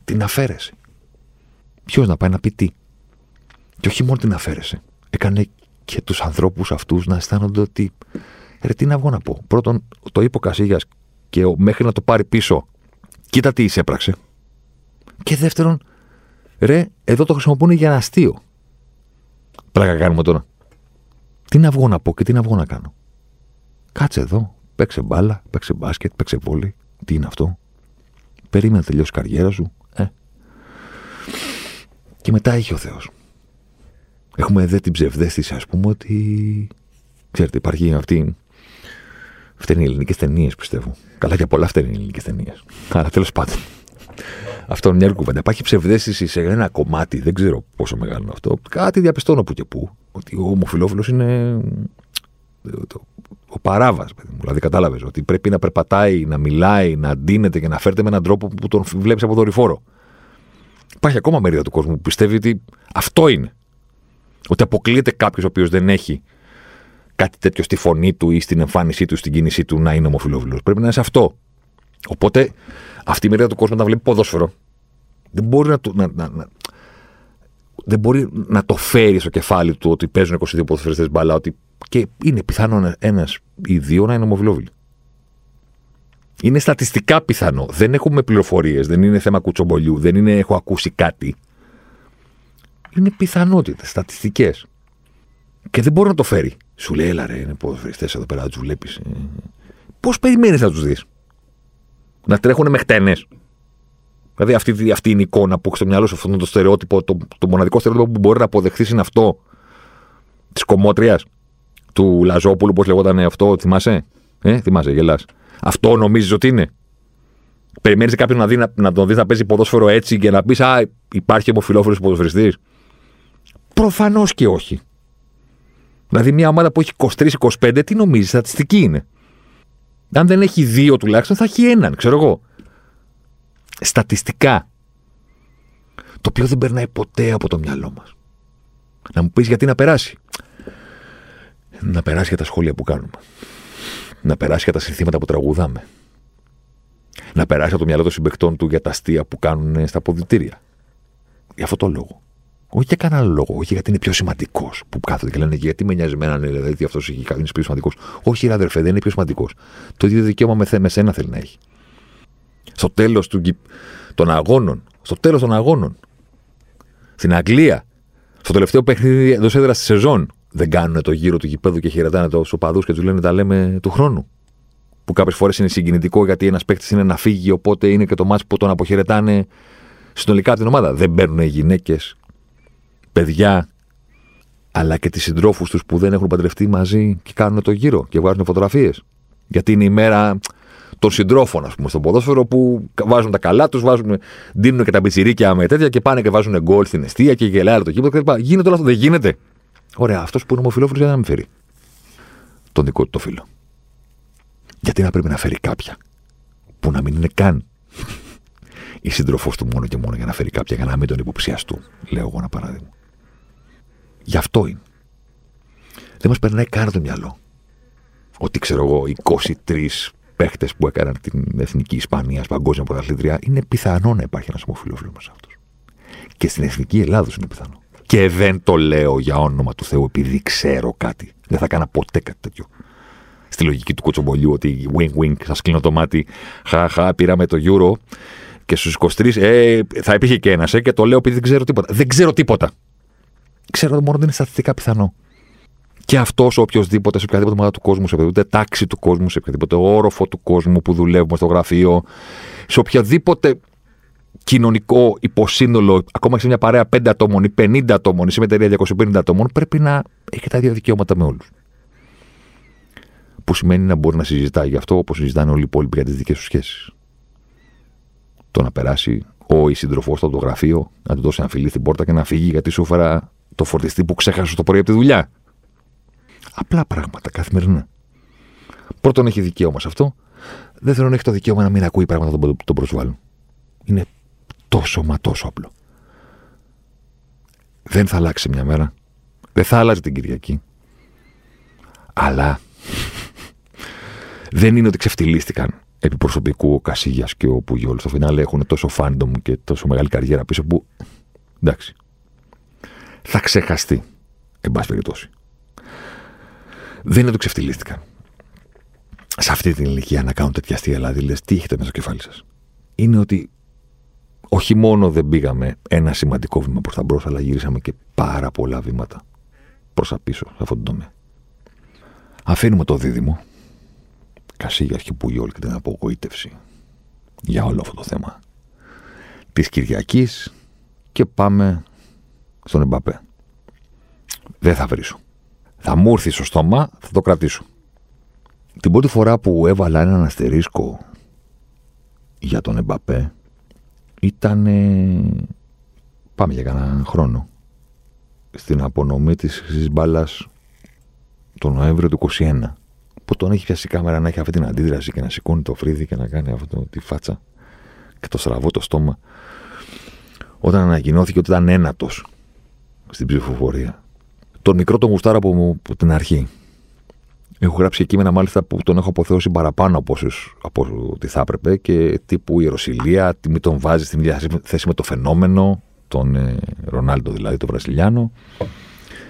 την αφαίρεσε. Ποιος να πάει να πει τι; Και όχι μόνο την αφαίρεσε. Έκανε και τους ανθρώπους αυτούς να αισθάνονται ότι. Ρε, τι να βγω να πω. Πρώτον, το είπε ο Κασίγιας και μέχρι να το πάρει πίσω, κοίτα τι εισέπραξε. Και δεύτερον, ρε, εδώ το χρησιμοποιούν για ένα αστείο. Πράγμα κάνουμε τώρα. Τι να βγω να πω και τι να βγω να κάνω. Κάτσε εδώ, παίξε μπάλα, παίξε μπάσκετ, παίξε βόλι. Τι είναι αυτό. Περίμενα να τελειώσει η καριέρα σου. Ε. Και μετά έχει ο Θεός. Έχουμε δε την ψευδέστηση, ας πούμε, ότι. Ξέρετε, υπάρχει αυτή. Φταίνει οι ελληνικές ταινίες, πιστεύω. Καλά για πολλά φταίνει οι ελληνικές ταινίες. Αλλά τέλος πάντων. Αυτό είναι μια άλλη κουβέντα. Υπάρχει ψευδέστηση σε ένα κομμάτι, δεν ξέρω πόσο μεγάλο είναι αυτό. Κάτι διαπιστώνω που και που. Ότι ο ομοφυλόφιλος είναι ο παράβας, παιδί μου. Δηλαδή, κατάλαβες ότι πρέπει να περπατάει, να μιλάει, να ντύνεται και να φέρεται με έναν τρόπο που τον βλέπεις από δορυφόρο. Υπάρχει ακόμα μερίδα του κόσμου που πιστεύει ότι αυτό είναι. Ότι αποκλείεται κάποιος ο οποίος δεν έχει κάτι τέτοιο στη φωνή του ή στην εμφάνισή του, στην κίνησή του να είναι ομοφυλόφιλος. Πρέπει να είναι σε αυτό. Οπότε αυτή η μερίδα του κόσμου, όταν βλέπει ποδόσφαιρο, δεν μπορεί να, το, να, να, να, δεν μπορεί να το φέρει στο κεφάλι του ότι παίζουν 22 ποδοσφαιριστές μπαλά, ότι και είναι πιθανό ένας ή δύο να είναι ομοφυλόφιλοι. Είναι στατιστικά πιθανό. Δεν έχουμε πληροφορίες, δεν είναι θέμα κουτσομπολιού, δεν είναι έχω ακούσει κάτι. Είναι πιθανότητες, στατιστικές. Και δεν μπορεί να το φέρει. Σου λέει, έλα ρε, είναι ποδοσφαιριστές εδώ πέρα, τους βλέπεις. Ε. Πώς περιμένεις να τους δεις, Να τρέχουν με χτένες. Δηλαδή αυτή, αυτή είναι η εικόνα που έχει στο μυαλό σου, αυτό είναι το στερεότυπο, το, το μοναδικό στερεότυπο που μπορεί να αποδεχθείς είναι αυτό της κομμότρια του Λαζόπουλου, πώς λεγόταν αυτό, θυμάσαι; Ε, θυμάσαι, γελάς. Αυτό νομίζεις ότι είναι; Περιμένεις κάποιον να, δει, να, να τον δεις να παίζει ποδόσφαιρο έτσι και να πεις Α, υπάρχει ομοφυλόφιλος ποδοσφαιριστή. Προφανώς και όχι. Δηλαδή, μια ομάδα που έχει 23-25, τι νομίζεις, στατιστική είναι; Αν δεν έχει δύο τουλάχιστον, θα έχει έναν, ξέρω εγώ. Στατιστικά. Το οποίο δεν περνάει ποτέ από το μυαλό μας. Να μου πεις γιατί να περάσει να περάσει για τα σχόλια που κάνουμε. Να περάσει για τα συνθήματα που τραγουδάμε. Να περάσει από το μυαλό των συμπεκτών του για τα αστεία που κάνουν στα αποδητήρια. Για αυτό το λόγο. Όχι για κανένα λόγο. Όχι γιατί είναι πιο σημαντικός. Που κάθονται και λένε γιατί με νοιάζει εμένα, δηλαδή αυτός είναι πιο σημαντικός. Όχι, ρε αδερφέ, δεν είναι πιο σημαντικός. Το ίδιο δικαίωμα με, με σένα θέλει να έχει. Στο τέλος των αγώνων. Στο τέλος των αγώνων. Στην Αγγλία. Στο τελευταίο παιχνίδι εντός έδρας της σεζόν δεν κάνουν το γύρο του γηπέδου και χαιρετάνε τους οπαδούς και τους λένε τα λέμε του χρόνου. Που κάποιες φορές είναι συγκινητικό γιατί ένας παίκτης είναι να φύγει, οπότε είναι και το μάτι που τον αποχαιρετάνε συνολικά την ομάδα. Δεν παίρνουν γυναίκες, παιδιά, αλλά και τις συντρόφους τους που δεν έχουν παντρευτεί μαζί και κάνουν το γύρο και βγάζουν φωτογραφίες. Γιατί είναι η μέρα των συντρόφων, ας πούμε, στο ποδόσφαιρο που βάζουν τα καλά τους, δίνουν και τα μπιτσιρίκια με τέτοια και πάνε και βάζουν γκολ στην αιστεία και γελάει το κήπο κτλ. Γίνεται όλο αυτό, δεν γίνεται. Ωραία, αυτός που είναι ομοφυλόφιλος για να μην φέρει τον δικό του το φίλο. Γιατί να πρέπει να φέρει κάποια που να μην είναι καν η σύντροφό του μόνο και μόνο για να φέρει κάποια για να μην τον υποψιαστούν. Λέω εγώ ένα παράδειγμα. Γι' αυτό είναι. Δεν μας περνάει καν το μυαλό. Ότι ξέρω εγώ, 23 παίχτες που έκαναν την εθνική Ισπανίας παγκόσμια πρωταθλήτρια, είναι πιθανό να υπάρχει ένας ομοφυλόφιλος μέσα αυτός. Και στην εθνική Ελλάδος είναι πιθανό. Και δεν το λέω για όνομα του Θεού επειδή ξέρω κάτι. Δεν θα έκανα ποτέ κάτι τέτοιο. Στη λογική του κοτσομπολιού ότι wing wing, σας κλείνω το μάτι. Χαχά, πήραμε το Euro και στους 23 ε, θα υπήρχε και ένας. Ε, και το λέω επειδή δεν ξέρω τίποτα. Δεν ξέρω τίποτα. Ξέρω μόνο ότι είναι στατιστικά πιθανό. Και αυτός οποιοδήποτε σε οποιαδήποτε ομάδα του κόσμου, σε οποιαδήποτε τάξη του κόσμου, σε οποιαδήποτε όροφο του κόσμου που δουλεύουμε στο γραφείο, σε οποιαδήποτε κοινωνικό υποσύνολο, ακόμα και σε μια παρέα 5 ατόμων ή 50 ατόμων ή σε μια εταιρεία 250 ατόμων, πρέπει να έχει τα ίδια δικαιώματα με όλους. Που σημαίνει να μπορεί να συζητάει γι' αυτό όπως συζητάνε όλοι οι υπόλοιποι για τις δικές τους σχέσεις. Το να περάσει ο ή σύντροφό του από το γραφείο, να του δώσει ένα φιλί στην πόρτα και να φύγει γιατί σου έφερα το φορτιστή που ξέχασε το πρωί από τη δουλειά. Απλά πράγματα καθημερινά. Πρώτον, έχει δικαίωμα σε αυτό. Δεύτερον, έχει το δικαίωμα να μην ακούει πράγματα που τον προσβάλλουν. Είναι τόσο μα τόσο απλό. Δεν θα αλλάξει μια μέρα. Δεν θα αλλάζει την Κυριακή. Αλλά <laughs> Δεν είναι ότι ξεφτυλίστηκαν επί προσωπικού ο Κασίγιας και ο Πουγιόλ. Στο φινάλε έχουν τόσο φάντομ και τόσο μεγάλη καριέρα πίσω που. Εντάξει. Θα ξεχαστεί. Εν πάση περιπτώσει. Δεν είναι ότι ξεφτυλίστηκαν. Σε αυτή την ηλικία να κάνουν τέτοια αστεία, δηλαδή λες, τι έχετε μέσα στο κεφάλι σας; Είναι ότι όχι μόνο δεν πήγαμε ένα σημαντικό βήμα προς τα μπρος, αλλά γυρίσαμε και πάρα πολλά βήματα προς τα πίσω σε αυτόν τον τομέα. Αφήνουμε το δίδυμο. Κασίγια και Πουγιόλ και την απογοήτευση για όλο αυτό το θέμα της Κυριακής και πάμε στον Εμπαπέ. Δεν θα βρίσω. Θα μου έρθει στο στόμα, θα το κρατήσω. Την πρώτη φορά που έβαλα έναν αστερίσκο για τον Εμπαπέ ήταν. Πάμε για κανέναν χρόνο. Στην απονομή της χρυσής μπάλας τον Νοέμβριο του 21 που τον έχει πιάσει η κάμερα να έχει αυτή την αντίδραση και να σηκώνει το φρύδι και να κάνει αυτό τη φάτσα και το στραβό το στόμα όταν ανακοινώθηκε ότι ήταν ένατος στην ψηφοφορία. Τον μικρό τον γουστάρα από, από την αρχή. Έχω γράψει κείμενα μάλιστα που τον έχω αποθεώσει παραπάνω από, όσους, από ό,τι θα έπρεπε και τύπου η Ρωσιλία, τι μη τον βάζει στην ίδια θέση με το φαινόμενο, τον ε, Ρονάλντο δηλαδή, τον Βραζιλιάνο.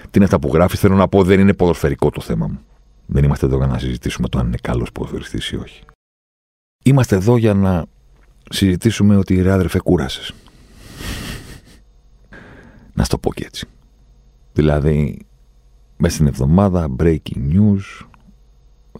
Τι είναι αυτά που γράφεις, θέλω να πω δεν είναι ποδοσφαιρικό το θέμα μου. Δεν είμαστε εδώ για να συζητήσουμε το αν είναι καλός ποδοσφαιριστής ή όχι. Είμαστε εδώ για να συζητήσουμε ότι ρε άδερφε κούρασες. να στο πω και έτσι. Δηλαδή, μέσα στην εβδομάδα, breaking news.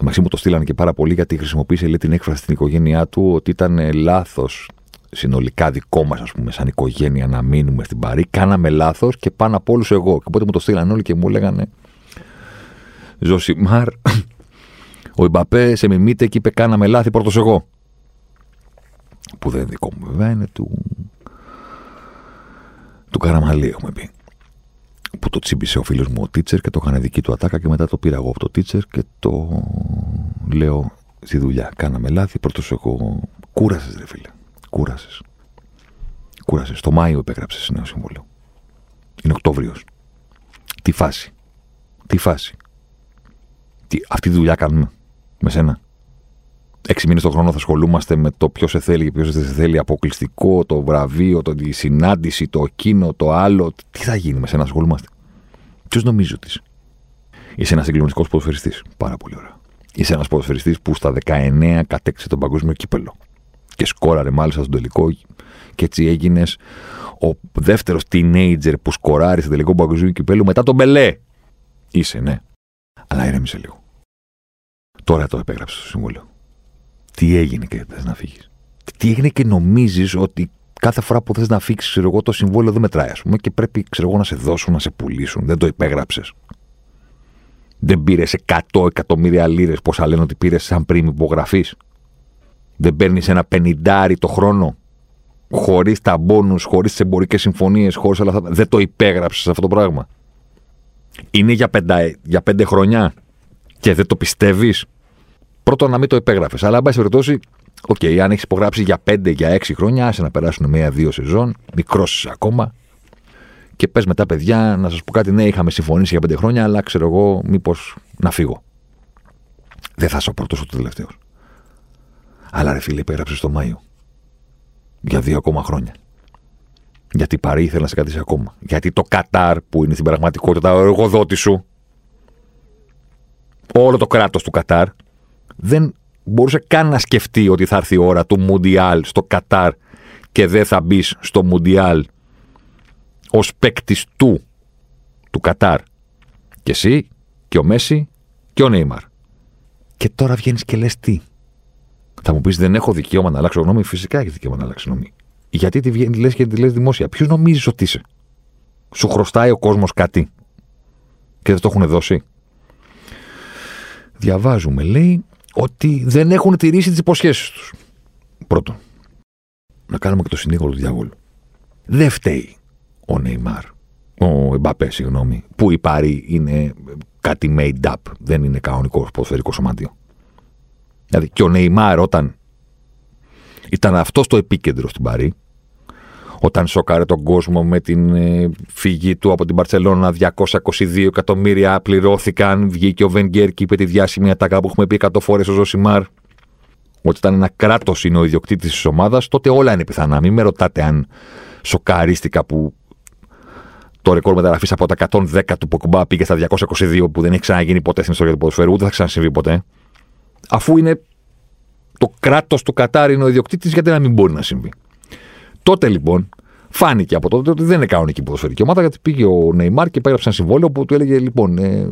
Μαξί μου το στείλανε και πάρα πολύ γιατί χρησιμοποίησε λέει, την έκφραση στην οικογένειά του ότι ήταν λάθος συνολικά δικό μας, ας πούμε, σαν οικογένεια να μείνουμε στην Παρή. Κάναμε λάθος και πάνω από όλους εγώ. Και οπότε μου το στείλανε όλοι και μου λέγανε Ζωσιμάρ, ο Ιμπαπέ σε μιμείται και είπε κάναμε λάθη πρώτος εγώ. Που δεν είναι δικό μου βέβαια, είναι του, του Καραμαλή έχουμε πει. Που το τσίμπησε ο φίλος μου ο Τίτσερ και το είχαν δική του ατάκα και μετά το πήρα εγώ από το Τίτσερ και το λέω στη δουλειά. Κάναμε λάθη, πρώτος εγώ. Κούρασες ρε φίλε, κούρασες. Κούρασες. Το Μάιο υπέγραψες νέο συμβόλαιο. Είναι Οκτώβριος. Τι φάση. Τι φάση. Τι, αυτή τη δουλειά κάνουμε με σένα. Έξι μήνες το χρόνο θα ασχολούμαστε με το ποιος σε θέλει και ποιος δεν σε θέλει, αποκλειστικό, το βραβείο, το, τη συνάντηση, το εκείνο, το άλλο. Τι θα γίνει με σένα, ασχολούμαστε; Ποιος νομίζει ότι είσαι; Είσαι ένας συγκλονιστικός ποδοσφαιριστής. Πάρα πολύ ωραία. Είσαι ένας ποδοσφαιριστής που στα 19 κατέκτησε τον παγκόσμιο κύπελο. Και σκόραρε μάλιστα στον τελικό. Και έτσι έγινες ο δεύτερος teenager που σκοράρει στο τελικό παγκοσμίου κυπέλο μετά τον Μπελέ. Είσαι, ναι. Αλλά ήρεμησε λίγο. Τώρα το επέγραψες στο συμβούλιο. Τι έγινε και θες να φύγεις. Τι έγινε και νομίζεις ότι κάθε φορά που θες να φύγεις, ξέρω εγώ, το συμβόλαιο δεν μετράει, ας πούμε, και πρέπει, ξέρω εγώ, να σε δώσουν, να σε πουλήσουν. Δεν το υπέγραψες. Δεν πήρες 100 εκατομμύρια λίρες, πόσα λένε ότι πήρες σαν πριν υπογραφή. Δεν παίρνεις ένα πενιντάρι το χρόνο, χωρίς τα μπόνους, χωρίς τις εμπορικές συμφωνίες, χωρίς όλα αυτά. Δεν το υπέγραψες αυτό το πράγμα. Είναι για, πέντε, για πέντε χρονιά και δεν το πιστεύεις. Πρώτον, να μην το υπέγραφες. Αλλά, εν πάση περιπτώσει, okay, αν έχεις υπογράψει για 5 για 6 χρόνια, άσε να περάσουν μία-δύο σεζόν, μικρός ακόμα. Και πες μετά, παιδιά, να σας πω κάτι, ναι, είχαμε συμφωνήσει για 5 χρόνια, αλλά ξέρω εγώ, μήπως να φύγω. Δεν θα είσαι ο πρώτος ούτε ο τελευταίος. Αλλά ρε φίλε, υπέγραψες το Μάιο. Για δύο ακόμα χρόνια. Γιατί παρή ήθελε να σε κρατήσει ακόμα. Γιατί το Κατάρ, που είναι στην πραγματικότητα ο εργοδότης σου, όλο το κράτος του Κατάρ, δεν μπορούσε καν να σκεφτεί ότι θα έρθει η ώρα του Μουντιάλ στο Κατάρ και δεν θα μπεις στο Μουντιάλ ως παίκτης του, του Κατάρ. Και εσύ και ο Μέση και ο Νέιμαρ. Και τώρα βγαίνεις και λες τι. Θα μου πεις: Δεν έχω δικαίωμα να αλλάξω γνώμη. Φυσικά έχεις δικαίωμα να αλλάξεις γνώμη. Γιατί τη λες και τη λες δημόσια. Ποιο νομίζεις ότι είσαι; Σου χρωστάει ο κόσμος κάτι. Και δεν το έχουν δώσει. Διαβάζουμε, λέει, ότι δεν έχουν τηρήσει τις υποσχέσεις τους. Πρώτον, να κάνουμε και το συνήγορο του διαβόλου. Δεν φταίει ο Νεϊμάρ. Ο Εμπαπέ, συγγνώμη. Που η Πάρη είναι κάτι made up. Δεν είναι κανονικός ποδοσφαιρικός σωματείο. Δηλαδή και ο Νεϊμάρ όταν ήταν αυτός στο επίκεντρο στην Παρή, όταν σοκάρε τον κόσμο με την ε, φυγή του από την Παρσελώνα 222 εκατομμύρια πληρώθηκαν, βγήκε ο Βενγκέρ και είπε τη διάσημη ατάκα που έχουμε πει 100 φορές ο Ζωσιμάρ ότι ήταν ένα κράτος είναι ο ιδιοκτήτης της ομάδας, τότε όλα είναι πιθανά. Μην με ρωτάτε αν σοκαρίστηκα που το ρεκόρ μεταγραφής από τα 110 του Ποκουμπά πήγε στα 222 που δεν έχει ξαναγίνει ποτέ στην ιστορία του ποδοσφαίρου, ούτε θα ξανασυμβεί ποτέ. Αφού είναι το κράτος του Κατάρ είναι ο ιδιοκτήτης, γιατί να μην μπορεί να συμβεί. Τότε λοιπόν φάνηκε από τότε ότι δεν είναι κανονική ποδοσφαιρική ομάδα, γιατί πήγε ο Νεϊμάρ και πέραψε ένα συμβόλαιο που του έλεγε λοιπόν, ε,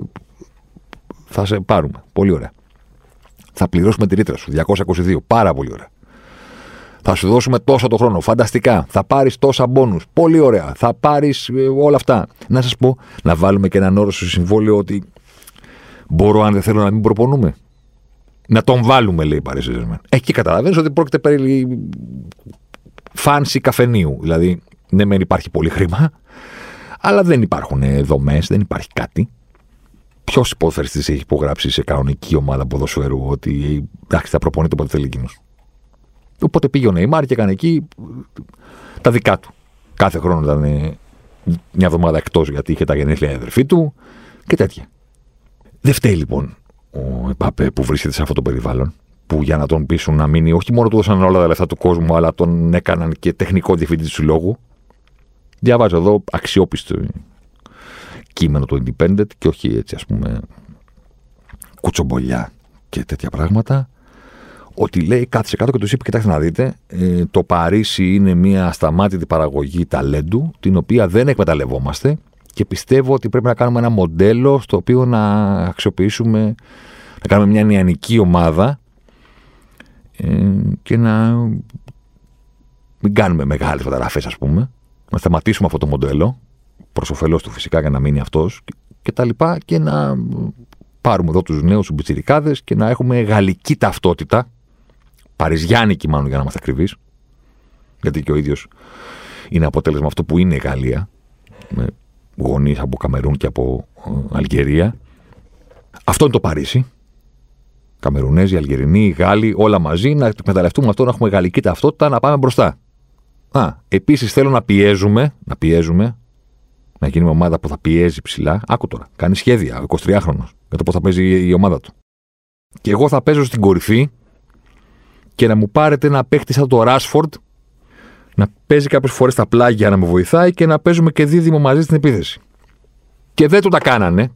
θα σε πάρουμε. Πολύ ωραία. Θα πληρώσουμε τη ρήτρα σου. 222. Πάρα πολύ ωραία. Θα σου δώσουμε τόσο το χρόνο. Φανταστικά. Θα πάρεις τόσα μπόνους. Πολύ ωραία. Θα πάρεις ε, όλα αυτά. Να σας πω, να βάλουμε και έναν όρο στο συμβόλαιο ότι μπορώ, αν δεν θέλω, να μην προπονούμε. Να τον βάλουμε, λέει η Paris Εκεί καταλαβαίνεις ότι πρόκειται περί φάνση καφενείου. Δηλαδή, ναι, μεν υπάρχει πολύ χρήμα, αλλά δεν υπάρχουν δομές, δεν υπάρχει κάτι. Ποιος υπόθεση έχει υπογράψει σε κανονική ομάδα ποδοσφαίρου ότι εντάξει, θα προπονείται όποτε θέλει εκείνος; Οπότε πήγε ο Νεϊμάρ και έκανε εκεί τα δικά του. Κάθε χρόνο ήταν μια εβδομάδα εκτός γιατί είχε τα γενέθλια αδερφή του και τέτοια. Δεν φταίει λοιπόν ο Εμπαπέ που βρίσκεται σε αυτό το περιβάλλον που για να τον πείσουν να μείνει, όχι μόνο του δώσαν όλα τα λεφτά του κόσμου, αλλά τον έκαναν και τεχνικό διευθυντή του συλλόγου. Διαβάζω εδώ αξιόπιστο κείμενο του Independent και όχι έτσι ας πούμε κουτσομπολιά και τέτοια πράγματα ότι λέει κάθισε κάτω και τους είπε: Κοιτάξτε να δείτε, ε, το Παρίσι είναι μια ασταμάτητη παραγωγή ταλέντου, την οποία δεν εκμεταλλευόμαστε και πιστεύω ότι πρέπει να κάνουμε ένα μοντέλο στο οποίο να αξιοποιήσουμε, να κάνουμε μια νεανική ομάδα ε, και να μην κάνουμε μεγάλες φωτογραφίες ας πούμε, να σταματήσουμε αυτό το μοντέλο προς όφελός του φυσικά για να μείνει αυτός και τα λοιπά και να πάρουμε εδώ τους νέους μπιτσιρικάδε και να έχουμε γαλλική ταυτότητα. Παριζιάνικη, μάλλον για να είμαστε ακριβείς. Γιατί και ο ίδιος είναι αποτέλεσμα αυτό που είναι η Γαλλία. Με γονείς από Καμερούν και από ε, Αλγερία. Αυτό είναι το Παρίσι. Καμερουνέζοι, Αλγερινοί, Γάλλοι, όλα μαζί, να εκμεταλλευτούμε αυτό, να έχουμε γαλλική ταυτότητα, να πάμε μπροστά. Α, επίσης θέλω να πιέζουμε, να πιέζουμε να γίνει μια ομάδα που θα πιέζει ψηλά. Άκου τώρα. Κάνει σχέδια, 23χρονο, για το πώς θα παίζει η ομάδα του. Και εγώ θα παίζω στην κορυφή και να μου πάρετε ένα παίχτη σαν το Ράσφορντ να παίζει κάποιες φορές τα πλάγια να με βοηθάει και να παίζουμε και δίδυμο μαζί στην επίθεση. Και δεν του τα κάνανε,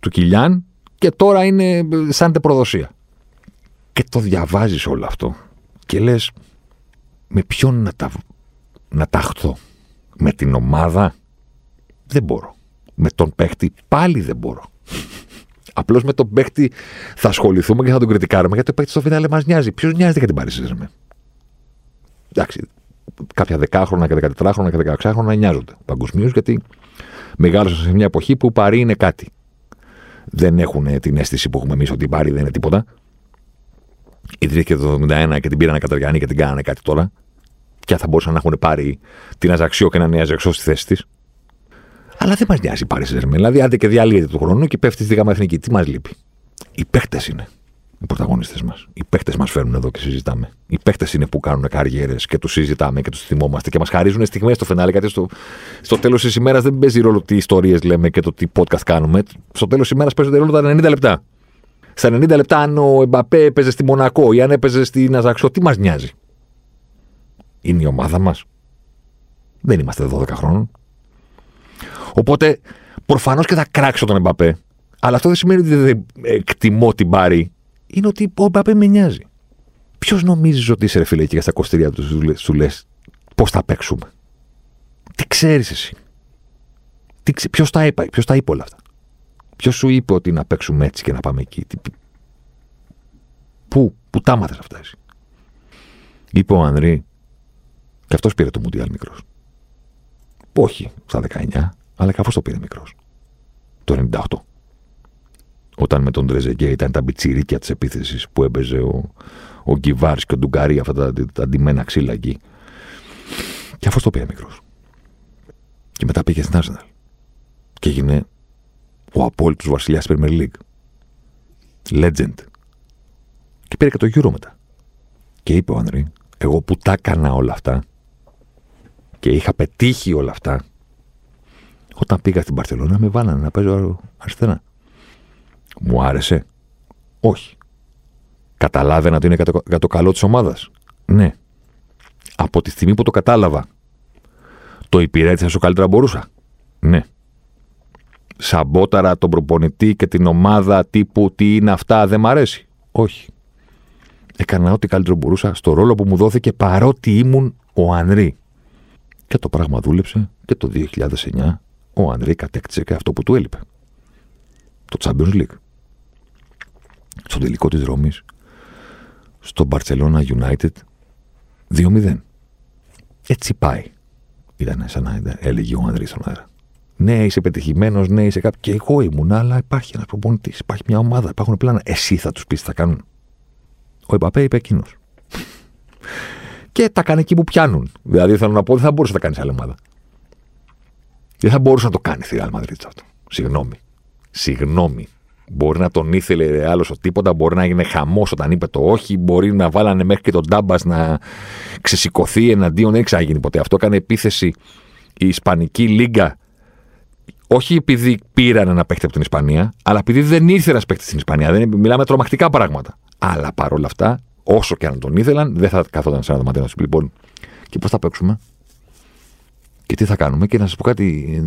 του Κιλιάν, και τώρα είναι σαν προδοσία. Και το διαβάζεις όλο αυτό και λες, με ποιον να τα, να ταχθώ, με την ομάδα; Δεν μπορώ. Με τον παίχτη πάλι δεν μπορώ. Απλώς με τον παίχτη θα ασχοληθούμε και θα τον κριτικάρουμε γιατί ο παίχτης στο φινάλε μας νοιάζει. Ποιος νοιάζεται για την Παρίσι Εντάξει, κάποια δεκάχρονα και δεκατετράχρονα και δεκαεξάχρονα νοιάζονται παγκοσμίως γιατί μεγάλωσαν σε μια εποχή που Παρί είναι κάτι. Δεν έχουν την αίσθηση που έχουμε εμείς ότι η Παρί δεν είναι τίποτα. Ιδρύθηκε το 1971 και την πήραν Καταριανή και την κάνανε κάτι τώρα. Και θα μπορούσαν να έχουν πάρει την Αζαξιό και ένα νέα Αζαξιό στη θέση της. Αλλά δεν μας νοιάζει η Πάρη Σερμέν. Δηλαδή, άντε και διαλύεται του χρόνου και πέφτει στη γάμα εθνική. Τι μας λείπει. Οι παίχτε είναι οι πρωταγωνιστές μας. Οι παίχτε μας φέρνουν εδώ και συζητάμε. Οι παίχτε είναι που κάνουν καριέρες και τους συζητάμε και τους θυμόμαστε και μας χαρίζουν στιγμές στο φινάλε. Γιατί στο, στο τέλος της ημέρας δεν παίζει ρόλο τι ιστορίες λέμε και το τι podcast κάνουμε. Στο τέλος της ημέρας παίζονται ρόλο τα 90 λεπτά. Στα 90 λεπτά, αν ο Εμπαπέ έπαιζε στη Μονακό ή αν έπαιζε στη Ναζαξό, τι μας νοιάζει; Είναι η ομάδα μας. Δεν είμαστε 12 χρόνων. Οπότε προφανώς και θα κράξω τον Εμπαπέ. Αλλά αυτό δεν σημαίνει ότι δεν εκτιμώ την Πάρη. Είναι ότι ο Εμπαπέ με νοιάζει. Ποιος νομίζεις ότι είσαι, ρε φίλε, και στα κοστήρια του σου λε πώς θα παίξουμε; Τι ξέρεις εσύ; Ποιος τα, είπε, ποιος τα είπε όλα αυτά; Ποιος σου είπε ότι να παίξουμε έτσι και να πάμε εκεί; Τι... Πού, πού τα μάθες αυτά εσύ; Είπε ο Ανδρή, και αυτός πήρε το Μουντιάλ μικρός. Όχι στα 19, αλλά κάπω το πήρε μικρός. Το 98. Όταν με τον Τρεζεγκέ ήταν τα μπιτσιρίκια της επίθεσης που έπαιζε ο, ο Γκιβάρς και ο Ντουγκαρί, αυτά τα, τα, τα ντυμένα ξύλα εκεί. Και αυτό το πήρε μικρός. Και μετά πήγε στην Arsenal. Και έγινε ο απόλυτος βασιλιάς Premier League. Legend. Και πήρε και το Euro μετά. Και είπε ο Ανρή, εγώ που τα έκανα όλα αυτά και είχα πετύχει όλα αυτά, όταν πήγα στην Παρσελόνα με βάλανε να παίζω αριστερά. Μου άρεσε. Όχι. Καταλάβαινα ότι είναι για το, για το καλό της ομάδας. Ναι. Από τη στιγμή που το κατάλαβα, το υπηρέτησα όσο καλύτερα μπορούσα. Ναι. Σαμπόταρα τον προπονητή και την ομάδα τύπου τι είναι αυτά, δεν μ' αρέσει. Όχι. Έκανα ό,τι καλύτερο μπορούσα στο ρόλο που μου δόθηκε παρότι ήμουν ο Ανρή. Και το πράγμα δούλεψε και το 2009 ο Ανδρέη κατέκτησε και αυτό που του έλειπε. Το Champions League. Στο τελικό της Ρώμης, στο Barcelona United, 2-0. Έτσι πάει. Ήταν σαν να έλεγε ο Ανδρέης στον αέρα. Ναι, είσαι πετυχημένος, ναι, είσαι κάποιο. Και εγώ ήμουν, αλλά υπάρχει ένας προπονητής, υπάρχει μια ομάδα, υπάρχουν πλάνα. Εσύ θα τους πεις τι θα κάνουν. Ο Εμπαπέ είπε εκείνος. και τα κάνει εκεί που πιάνουν. Δηλαδή θέλω να πω, δεν θα μπορούσε να κάνεις άλλη ομάδα. Δεν θα μπορούσε να το κάνει η Real Madrid αυτό. Συγγνώμη. Συγγνώμη. Μπορεί να τον ήθελε άλλος ο τίποτα, μπορεί να έγινε χαμός όταν είπε το όχι, μπορεί να βάλανε μέχρι και τον Ντάμπας να ξεσηκωθεί εναντίον. Δεν ξάγινε ποτέ. Αυτό έκανε επίθεση η Ισπανική Λίγκα. Όχι επειδή πήραν ένα παίχτη από την Ισπανία, αλλά επειδή δεν ήρθε ένας παίχτη στην Ισπανία. Δεν, μιλάμε τρομακτικά πράγματα. Αλλά παρόλα αυτά, όσο και αν τον ήθελαν, δεν θα καθόταν σε ένα δωμάτιο να σου πει λοιπόν, και πώς θα παίξουμε; Και τι θα κάνουμε; Και να σας πω κάτι,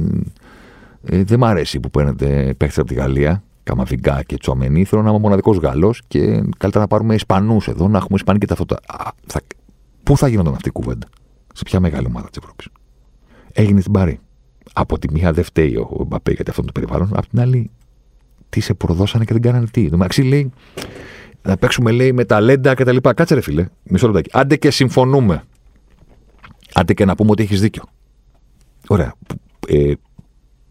ε, δεν μ' αρέσει που παίρνετε παίχτε από τη Γαλλία, Καμαβιγκά και Τσουαμενί. Θέλω να είμαι μοναδικός Γάλλος και καλύτερα να πάρουμε Ισπανούς εδώ, να έχουμε Ισπανική ταυτότητα. Θα... Πού θα γινόταν αυτή η κουβέντα, σε ποια μεγάλη ομάδα της Ευρώπης; Έγινε στην Παρή. Από τη μία δεν φταίει ο Μπαπέ γιατί αυτό το περιβάλλον, από την άλλη τι σε προδώσανε και δεν κάνανε τι. Το μεταξύ λέει να παίξουμε λέει με ταλέντα και τα λοιπά. Κάτσε ρε φίλε, μισό λεπτάκι. Άντε και συμφωνούμε. Άντε και να πούμε ότι έχεις δίκιο. Ωραία. Ε,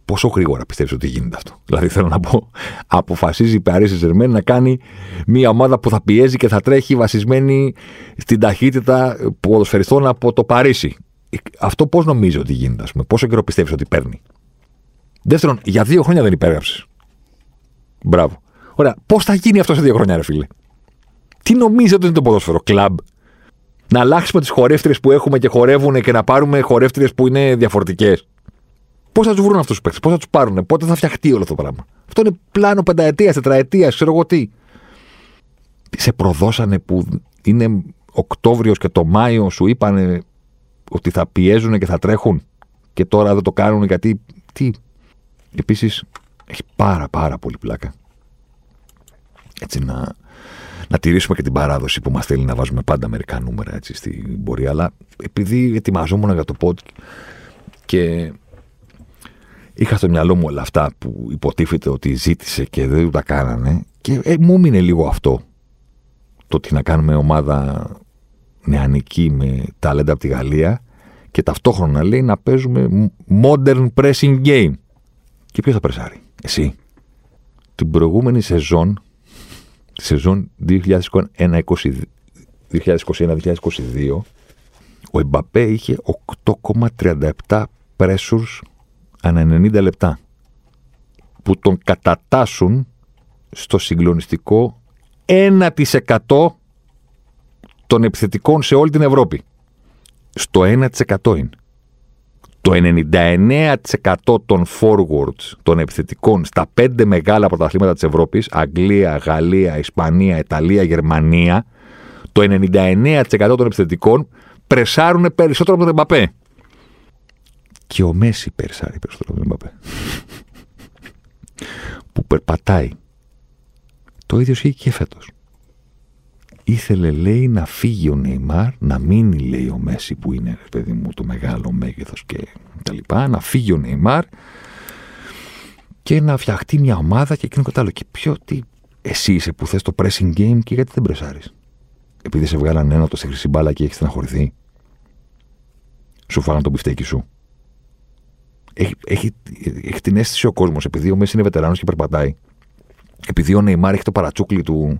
πόσο γρήγορα πιστεύεις ότι γίνεται αυτό; Δηλαδή, θέλω να πω, αποφασίζει η Paris Saint να κάνει μια ομάδα που θα πιέζει και θα τρέχει βασισμένη στην ταχύτητα ποδοσφαιριστών από το Παρίσι. Αυτό πώς νομίζω ότι γίνεται, ας πούμε, πόσο καιρό πιστεύεις ότι παίρνει; Δεύτερον, για δύο χρόνια δεν υπέγραψες. Μπράβο. Ωραία, πώς θα γίνει αυτό σε δύο χρόνια, ρε φίλε; Τι νομίζετε ότι είναι το ποδόσφαιρο, κλαμπ, να αλλάξουμε τις χορεύτριες που έχουμε και χορεύουν και να πάρουμε χορεύτριες που είναι διαφορετικές. Πώς θα τους βρουν αυτούς τους παίκτες, πώς θα τους πάρουν, πότε θα φτιαχτεί όλο αυτό το πράγμα. Αυτό είναι πλάνο πενταετίας, τετραετίας, ξέρω εγώ τι. Σε προδώσανε που είναι Οκτώβριος και το Μάιο σου είπανε ότι θα πιέζουν και θα τρέχουν και τώρα δεν το κάνουν γιατί. Τι. Επίσης, έχει πάρα πάρα πολύ πλάκα. Έτσι να να τηρήσουμε και την παράδοση που μας θέλει να βάζουμε πάντα μερικά νούμερα έτσι, στην πορεία. Αλλά επειδή ετοιμαζόμουν για το pod και είχα στο μυαλό μου όλα αυτά που υποτίθεται ότι ζήτησε και δεν τα κάνανε, και ε, μου έμεινε λίγο αυτό. Το ότι να κάνουμε ομάδα νεανική με ταλέντα από τη Γαλλία και ταυτόχρονα λέει να παίζουμε modern pressing game. Και ποιος θα πρεσάρει, εσύ. Την προηγούμενη σεζόν τη σεζόν 2021-2022 ο Εμπαπέ είχε 8,37 πρέσουρς ανά 90 λεπτά που τον κατατάσσουν στο συγκλονιστικό 1% των επιθετικών σε όλη την Ευρώπη. Στο 1% είναι το 99% των forwards των επιθετικών στα πέντε μεγάλα πρωταθλήματα της Ευρώπης, Αγγλία, Γαλλία, Ισπανία, Ιταλία, Γερμανία, το 99% των επιθετικών πρεσάρουν περισσότερο από τον Εμπαπέ. Και ο Μέση περσάρει περισσότερο από τον Εμπαπέ. Που περπατάει. Το ίδιο ισχύει και φέτος. Ήθελε, λέει, να φύγει ο Νεϊμάρ, να μείνει, λέει, ο Μέση που είναι, παιδί μου, το μεγάλο μέγεθος και τα λοιπά, να φύγει ο Νεϊμάρ και να φτιαχτεί μια ομάδα και εκείνο κατάλληλο. Και ποιο, τι, εσύ είσαι που θες το pressing game και γιατί δεν πρεσάρεις; Επειδή σε βγάλαν ένα το σε χρυσή μπάλα και έχεις στεναχωρηθεί. Σου φάγαν τον πιφτέκι σου. Έχει, έχει, έχει την αίσθηση ο κόσμος, επειδή ο Μέση είναι βετεράνος και περπατάει, επειδή ο Νεϊμάρ έχει το παρατσούκλι του,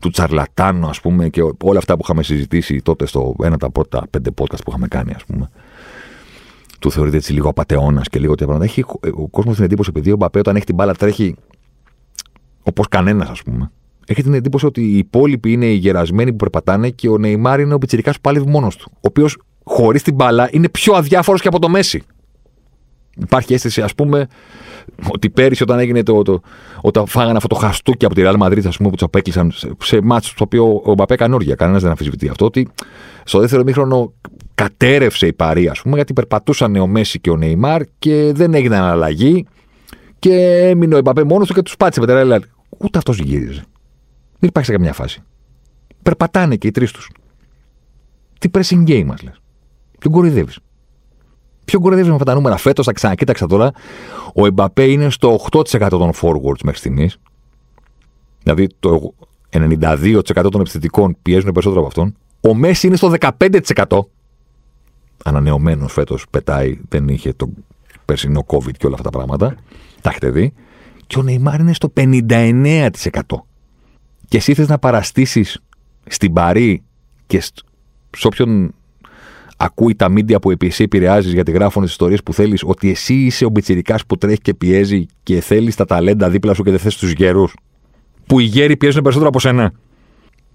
του τσαρλατάνου, ας πούμε, και όλα αυτά που είχαμε συζητήσει τότε στο ένα από τα πρώτα πέντε podcast που είχαμε κάνει, ας πούμε. Του θεωρείται έτσι λίγο απαταιώνας και λίγο τέτοια πράγματα. Έχει ο κόσμος την εντύπωση, επειδή ο Μπαπέ όταν έχει την μπάλα τρέχει όπως κανένας, ας πούμε. Έχει την εντύπωση ότι οι υπόλοιποι είναι οι γερασμένοι που περπατάνε και ο Νεϊμάρ είναι ο πιτσυρικά που πάλι μόνος του. Ο οποίος χωρίς την μπάλα είναι πιο αδιάφορος και από το Μέση. Υπάρχει αίσθηση, ας πούμε, ότι πέρυσι όταν έγινε το, το, όταν φάγανε αυτό το χαστούκι από τη Real Madrid, ας πούμε, που τους απέκλεισαν σε, σε μάτσο το οποίο ο Μπαπέ έκανε όργια. Κανένας δεν αμφισβητεί αυτό. Ότι στο δεύτερο μήχρονο κατέρευσε η παρή, ας πούμε, γιατί περπατούσαν ο Μέση και ο Νεϊμάρ και δεν έγινε αλλαγή. Και έμεινε ο Μπαπέ μόνος του και τους πάτησε με τεράστια. Ούτε αυτός γύριζε. Δεν υπάρχει σε καμιά φάση. Περπατάνε και οι τρεις τους. Τι pressing game μας λες. Ποιον κοροϊδεύεις. Ποιον κοροϊδεύει με αυτά τα νούμερα; Φέτος, τα ξανακοίταξα τώρα. Ο Εμπαπέ είναι στο 8% των forwards μέχρι στιγμής. Δηλαδή το 92% των επιθετικών πιέζουν περισσότερο από αυτόν. Ο Μέση είναι στο 15%. Ανανεωμένος φέτος πετάει, δεν είχε το περσινό COVID και όλα αυτά τα πράγματα. Τα έχετε δει. Και ο Νεϊμάρ είναι στο 59%. Και εσύ θες να παραστήσεις στην Παρή και σε όποιον ακούει τα μίντια που εσύ επηρεάζεις γιατί γράφουν τις ιστορίες που θέλεις, ότι εσύ είσαι ο μπιτσυρικά που τρέχει και πιέζει και θέλεις τα ταλέντα δίπλα σου και δεν θες τους γέρους. Που οι γέροι πιέζουν περισσότερο από σένα.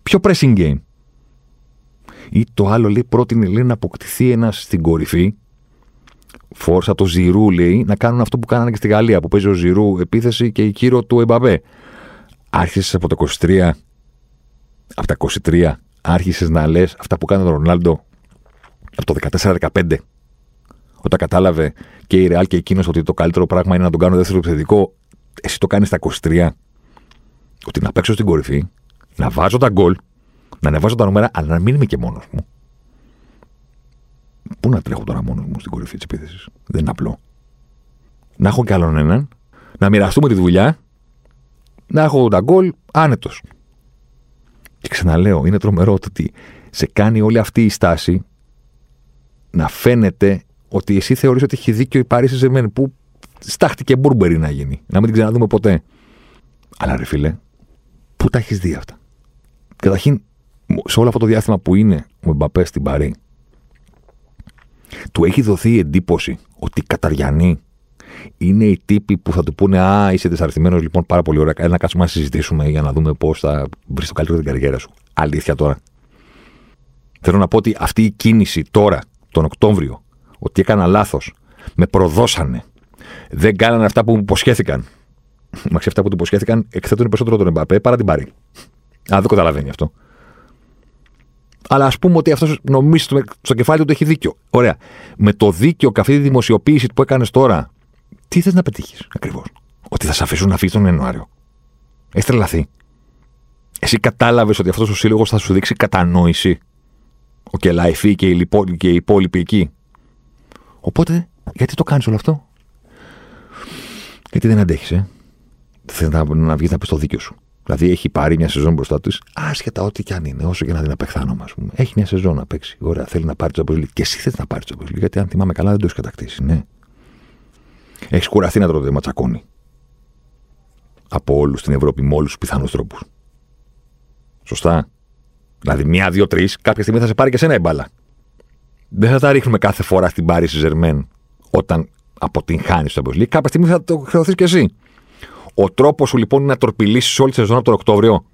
Πιο pressing game. Ή το άλλο λέει πρότεινε λέει, να αποκτηθεί ένας στην κορυφή. Φόρσα το Ζηρού λέει να κάνουν αυτό που κάνανε και στη Γαλλία που παίζει ο Ζηρού επίθεση και η κύριο του Εμπαμπέ. Άρχισες από το 23, από τα 23, άρχισες να λες αυτά που κάνει ο Ρονάλντο από το 14-15, όταν κατάλαβε και η Ρεάλ και εκείνος ότι το καλύτερο πράγμα είναι να τον κάνω δεύτερο επιθετικό, εσύ το κάνεις στα 23. Ότι να παίξω στην κορυφή, να βάζω τα γκολ, να ανεβάζω τα νούμερα, αλλά να μην είμαι και μόνος μου. Πού να τρέχω τώρα μόνος μου στην κορυφή της επίθεσης; Δεν είναι απλό. Να έχω κι άλλον έναν, να μοιραστούμε τη δουλειά, να έχω τα γκολ άνετος. Και ξαναλέω, είναι τρομερό το ότι σε κάνει όλη αυτή η στάση να φαίνεται ότι εσύ θεωρείς ότι έχει δίκιο η Παρίσι Ζεμένη που στάχτηκε μπουρμπερι να γίνει. Να μην την ξαναδούμε ποτέ. Αλλά ρε φίλε, πού τα έχεις δει αυτά; Καταρχήν, σε όλο αυτό το διάστημα που είναι ο Μπαπέ στην Παρή, του έχει δοθεί η εντύπωση ότι οι Καταριανοί είναι οι τύποι που θα του πούνε Α, είσαι δυσαρθημένο λοιπόν πάρα πολύ ωραία. Να κάτσουμε να συζητήσουμε για να δούμε πώς θα βρεις το καλύτερο την καριέρα σου. Αλήθεια τώρα. Θέλω να πω ότι αυτή η κίνηση τώρα τον Οκτώβριο ότι έκανα λάθος, με προδώσανε, δεν κάνανε αυτά που μου υποσχέθηκαν. Μα αυτά που του υποσχέθηκαν εκθέτουν περισσότερο τον Εμπαπέ παρά την Πάρη. Α, δεν καταλαβαίνει αυτό. Αλλά ας πούμε ότι αυτός νομίζει στο, στο κεφάλι του ότι έχει δίκιο. Ωραία. Με το δίκιο και αυτή τη δημοσιοποίηση που έκανες τώρα, τι θες να πετύχεις ακριβώς; Ότι θα σε αφήσουν να φύγεις τον Ιανουάριο. Έχεις τρελαθεί. Εσύ κατάλαβες ότι αυτός ο σύλλογος θα σου δείξει κατανόηση ο Κελαϊφή και οι, και οι υπόλοιποι εκεί. Οπότε, γιατί το κάνεις όλο αυτό; Γιατί δεν αντέχεις, ε; Θες να, να βγεις να πεις το δίκιο σου. Δηλαδή έχει πάρει μια σεζόν μπροστά της, άσχετα ό,τι και αν είναι, όσο και να την απεχθάνομαι, ας πούμε. Έχει μια σεζόν να παίξει. Ωραία, θέλει να πάρει το Champions Και εσύ θες να πάρεις το Champions γιατί αν θυμάμαι καλά δεν το έχεις κατακτήσει, ναι. Έχεις κουραστεί να τρώτε ματσακόνι. Από όλους στην Ευρώπη, με όλους τους πιθανούς τρόπους. Σωστά; Δηλαδή, μία, δύο, τρεις, κάποια στιγμή θα σε πάρει και σένα η μπάλα. Δεν θα τα ρίχνουμε κάθε φορά στην Πάρη Ζερμέν όταν αποτυγχάνεις το Champions Κάποια στιγμή θα το χρεωθείς κι εσύ. Ο τρόπος σου λοιπόν είναι να τορπιλήσεις όλη τη σεζόν από τον Οκτώβριο.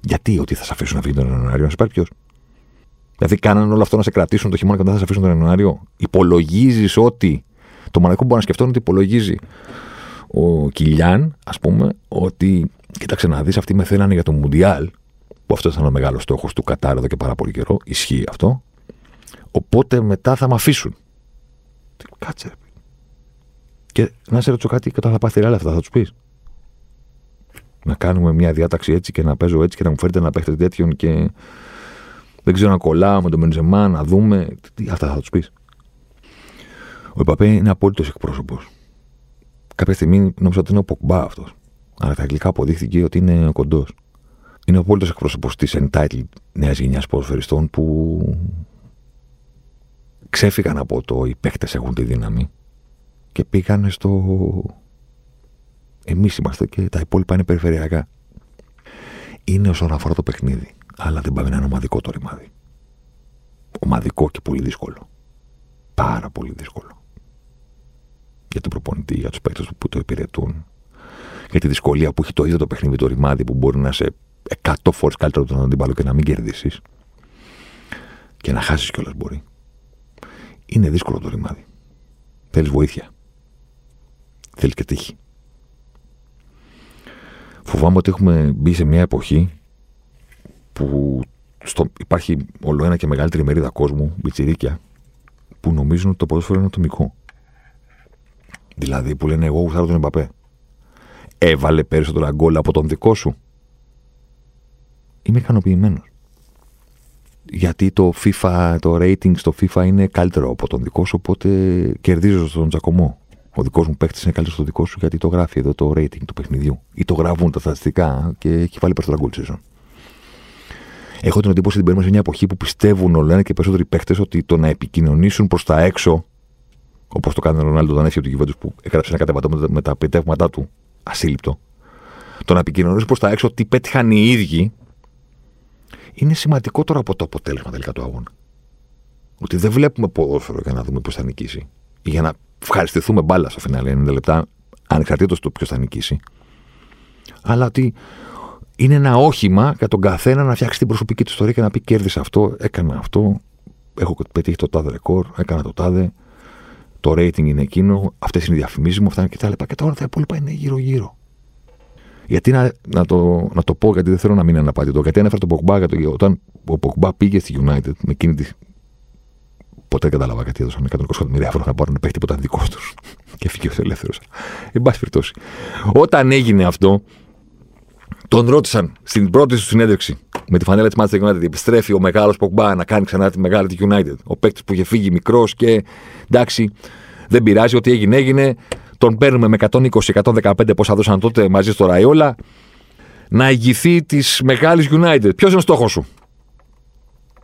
Γιατί, ότι θα σε αφήσουν να φύγει τον Ιανουάριο, να σε πάρει ποιος; Δηλαδή, κάνανε όλο αυτό να σε κρατήσουν το χειμώνα και δεν θα σε αφήσουν τον Ιανουάριο. Υπολογίζεις ότι. Το μοναδικό που μπορεί να σκεφτώ είναι ότι υπολογίζει ο Κιλιάν, ας πούμε, ότι. Κοίταξε να δεις, αυτοί με θέλανε για το Μουντιάλ που αυτό ήταν ο μεγάλος στόχος του Κατάρ εδώ και πάρα πολύ καιρό. Ισχύει αυτό. Οπότε μετά θα με αφήσουν. Κάτσε. Και να σε ρωτήσω κάτι, και όταν θα πάθει ρεάλ αυτά, θα τους πεις. Να κάνουμε μια διάταξη έτσι και να παίζω έτσι και να μου φέρετε να παίχτε τέτοιον και δεν ξέρω να κολλάω με τον Μπενζεμά, να δούμε. Τι, αυτά θα τους πεις. Ο Εμπαπέ είναι απόλυτος εκπρόσωπος. Κάποια στιγμή νόμιζα ότι είναι ο Ποκμπά αυτός. Αλλά τα αγγλικά αποδείχθηκε ότι είναι κοντός είναι ο απόλυτος εκπρόσωπος της entitled νέας γενιάς ποδοσφαιριστών που ξέφυγαν από το οι παίχτε έχουν τη δύναμη και πήγαν στο. Εμείς είμαστε και τα υπόλοιπα είναι περιφερειακά. Είναι όσον αφορά το παιχνίδι, αλλά δεν πάει να είναι ομαδικό το ρημάδι. Ομαδικό και πολύ δύσκολο. Πάρα πολύ δύσκολο. Για τον προπονητή, για τους παίκτες που το υπηρετούν. Για τη δυσκολία που έχει το ίδιο το παιχνίδι το ρημάδι που μπορεί να σε 100 φορές καλύτερο από τον αντίπαλο και να μην κερδίσεις. Και να χάσεις κιόλας μπορεί. Είναι δύσκολο το ρημάδι. Θέλεις βοήθεια. Θέλεις και τύχη. Φοβάμαι ότι έχουμε μπει σε μια εποχή που στο, υπάρχει όλο ένα και μεγαλύτερη μερίδα κόσμου, μπιτσιρίκια, που νομίζουν ότι το ποδόσφαιρο είναι ατομικό. Δηλαδή που λένε εγώ γουστάρω τον Εμπαπέ. Έβαλε περισσότερα γκολ από τον δικό σου. Είμαι ικανοποιημένος. Γιατί το FIFA, το rating στο FIFA είναι καλύτερο από τον δικό σου, οπότε κερδίζω στον Τζακωμό. Ο δικός μου παίκτης είναι καλύτερος στο δικό σου γιατί το γράφει εδώ το rating του παιχνιδιού. Ή το γράφουν τα στατιστικά και έχει βάλει περισσότερα γκολ Έχω την εντύπωση ότι μπαίνουμε σε μια εποχή που πιστεύουν όλο ένα και περισσότεροι παίχτε ότι το να επικοινωνήσουν προς τα έξω, όπως το κάνει ο Ρονάλντο όταν έφυγε από την που έγραψε ένα κατεβατό με τα επιτεύγματά του, ασύλληπτο. Το να επικοινωνήσουν προς τα έξω ότι πέτυχαν οι ίδιοι, είναι σημαντικότερο από το αποτέλεσμα τελικά του αγώνα. Ότι δεν βλέπουμε ποδόσφαιρο για να δούμε πώ θα νικήσει. Ή για να ευχαριστηθούμε μπάλα στο φινάλε 90 λεπτά, ανεξαρτήτως του ποιος θα νικήσει. Αλλά ότι είναι ένα όχημα για τον καθένα να φτιάξει την προσωπική του ιστορία και να πει: Κέρδισα αυτό, έκανα αυτό, έχω πετύχει το τάδε ρεκόρ, έκανα το τάδε, το rating είναι εκείνο, αυτές είναι οι διαφημίσεις μου, αυτά και τα λοιπά. Και τώρα τα υπόλοιπα είναι γύρω-γύρω. Γιατί να, να, το, να το πω, γιατί δεν θέλω να μείνει αναπάντητο. Γιατί ανέφερα τον Ποκμπά όταν ο Ποκμπά πήγε στη United με εκείνη τη. Ποτέ δεν κατάλαβα γιατί έδωσαν 120 εκατομμύρια ευρώ να πάρουν παίχτη που ήταν δικός τους. <laughs> και φύγει ο ελεύθερο. Εν πάση περιπτώσει. Όταν έγινε αυτό, τον ρώτησαν στην πρώτη του συνέντευξη με τη φανέλα της Manchester United. Επιστρέφει ο μεγάλος Ποκμπά να κάνει ξανά τη μεγάλη της United. Ο παίκτης που είχε φύγει μικρός και εντάξει, δεν πειράζει, ό,τι έγινε έγινε. Τον παίρνουμε με 120-115 πόσα δώσαν τότε μαζί στο Ραϊόλα να ηγηθεί της μεγάλης United. Ποιος είναι ο στόχος σου,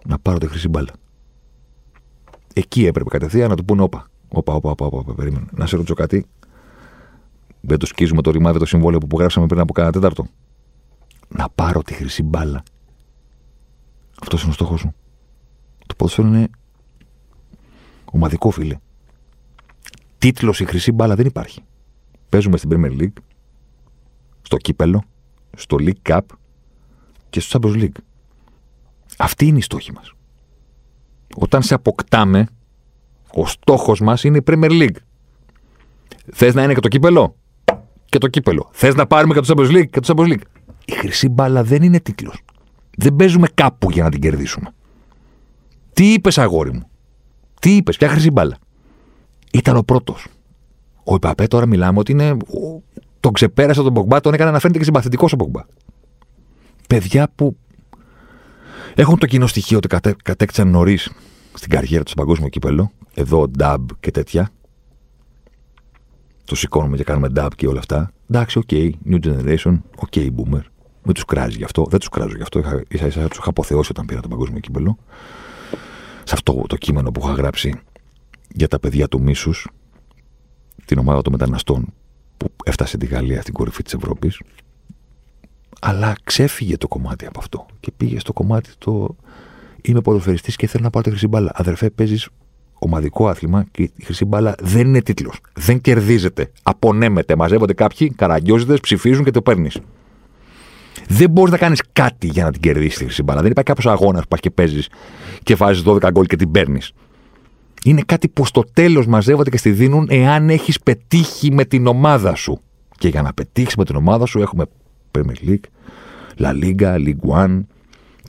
Να πάρω τη χρυσή μπάλα. Εκεί έπρεπε κατευθείαν να του πούνε όπα. Όπα, όπα, όπα, όπα, περίμενε. Να σε ρωτήσω κάτι. Δεν το σκίζουμε το ρημάδι το συμβόλαιο που υπογράψαμε πριν από κάνα τέταρτο να πάρω τη χρυσή μπάλα. Αυτός είναι ο στόχος σου. Το ποδόσφαιρο είναι ομαδικό, φίλε. Τίτλος η χρυσή μπάλα δεν υπάρχει. Παίζουμε στην Premier League, στο κύπελο, στο League Cup και στο Champions League. Αυτή είναι η στόχη μας. Όταν σε αποκτάμε, ο στόχος μας είναι η Premier League. Θες να είναι και το κύπελο, και το κύπελο. Θες να πάρουμε και το Champions League, και το Champions League. Η χρυσή μπάλα δεν είναι τίτλος. Δεν παίζουμε κάπου για να την κερδίσουμε. Τι είπες, αγόρι μου; Τι είπες, ποια χρυσή μπάλα; Ήταν ο πρώτος. Ο Ιπαπέ τώρα μιλάμε ότι είναι. Τον ξεπέρασε τον Πογκμπά, τον έκανε να φαίνεται και συμπαθητικός ο Πογκμπά. Παιδιά που έχουν το κοινό στοιχείο ότι κατέ, κατέκτησαν νωρίς στην καριέρα τους στο παγκόσμιο κύπελο. Εδώ dab και τέτοια. Το σηκώνουμε και κάνουμε dab και όλα αυτά. Εντάξει, okay, new generation, okay, boomer. Μην τους κράζει γι' αυτό. Δεν τους κράζω γι' αυτό. Είχα, ίσα ίσα τους είχα αποθεώσει όταν πήραν το παγκόσμιο κύπελο. Σε αυτό το κείμενο που είχα γράψει για τα παιδιά του μίσους, την ομάδα των μεταναστών που έφτασε τη Γαλλία στην κορυφή της Ευρώπης. Αλλά ξέφυγε το κομμάτι από αυτό και πήγε στο κομμάτι το είμαι ποδοσφαιριστής και θέλω να πάρω τη χρυσή μπάλα. Αδερφέ, παίζεις ομαδικό άθλημα και η χρυσή μπάλα δεν είναι τίτλος. Δεν κερδίζεται. Απονέμεται. Μαζεύονται κάποιοι, καραγκιόζητες, ψηφίζουν και το παίρνεις. Δεν μπορείς να κάνεις κάτι για να την κερδίσεις τη χρυσή μπάλα. Δεν υπάρχει κάποιος αγώνας που πας και παίζεις και βάζεις 12 γκολ και την παίρνεις. Είναι κάτι που στο τέλος μαζεύονται και στη δίνουν εάν έχεις πετύχει με την ομάδα σου. Και για να πετύχεις με την ομάδα σου έχουμε Premier League, La Liga, League One,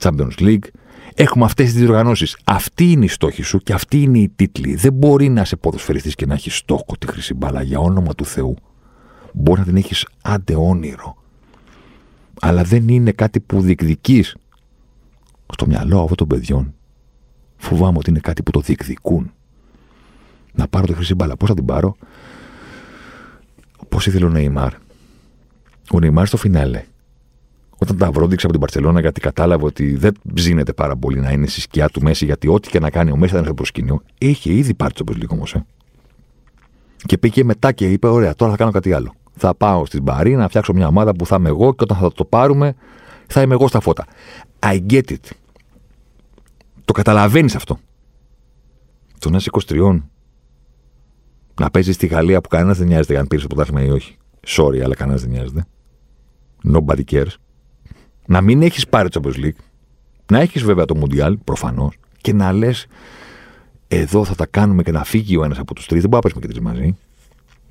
Champions League. Έχουμε αυτές τις διοργανώσεις. Αυτή είναι η στόχη σου και αυτή είναι η τίτλη. Δεν μπορεί να είσαι ποδοσφαιριστής και να έχεις στόχο τη χρυσή μπάλα για όνομα του Θεού. Μπορεί να την έχεις άντε όνειρο αλλά δεν είναι κάτι που διεκδικείς στο μυαλό αυτών των παιδιών. Φοβάμαι ότι είναι κάτι που το διεκδικούν. Να πάρω τη χρυσή μπάλα. Πώς θα την πάρω, Πώς ήθελε ο Νεϊμάρ. Ο Νεϊμάρ στο φινάλε. Όταν τα βρόντιξε από την Παρσελώνα γιατί κατάλαβε ότι δεν ψήνεται πάρα πολύ να είναι στη σκιά του Μέση, γιατί ό,τι και να κάνει ο Μέση θα είναι στο προσκήνιο. Είχε ήδη πάρει το λίγο όμω. Ε. Και πήγε μετά και είπε: Ωραία, τώρα θα κάνω κάτι άλλο θα πάω στην Παρή να φτιάξω μια ομάδα που θα είμαι εγώ και όταν θα το πάρουμε θα είμαι εγώ στα φώτα. I get it. Το καταλαβαίνεις αυτό. Το να είσαι 23 να παίζεις στη Γαλλία που κανένας δεν νοιάζεται αν πήρε το πρωτάθλημα ή όχι. Sorry, αλλά κανένας δεν νοιάζεται. Nobody cares. Να μην έχεις πάρει το Champions League. Να έχεις βέβαια το Mundial, προφανώς. και να λες, εδώ θα τα κάνουμε και να φύγει ο ένας από τους τρεις. Δεν μπορούμε να πέσουμε και τρεις μαζί.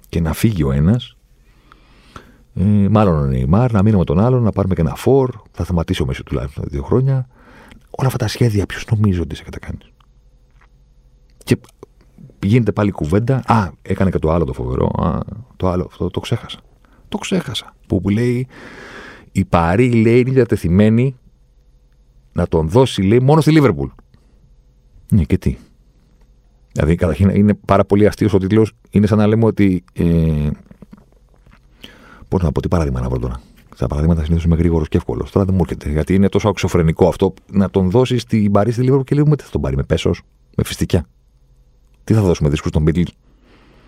Και να φύγει ο ένας. Ε, μάλλον ο Νεϊμάρ, να μείνουμε με τον άλλον, να πάρουμε και ένα φόρ. Θα σταματήσει ο Μέση τουλάχιστον δύο χρόνια. Όλα αυτά τα σχέδια, ποιος νομίζει ότι σε κατακάνεις. Και γίνεται πάλι κουβέντα. Α, έκανε και το άλλο το φοβερό. Α, το άλλο, αυτό το ξέχασα. Το ξέχασα. Που, που λέει η Παρή λέει είναι διατεθειμένη να τον δώσει λέει μόνο στη Λίβερπουλ. Ναι, και τι. Δηλαδή, καταρχήν είναι πάρα πολύ αστείος ο τίτλος. Είναι σαν να λέμε ότι. Ε, Πώς να πω, τι παράδειγμα να βρω τώρα. Στα παραδείγματα συνήθως είμαι γρήγορος και εύκολος. Τώρα δεν μου έρχεται. Γιατί είναι τόσο αξιοφρενικό αυτό να τον δώσει στην Παρή στη Λίβερπουλ και λέμε τι θα τον πάρει με πέσος, με φιστικιά. Τι θα δώσουμε δίσκους στον Μπίτλ.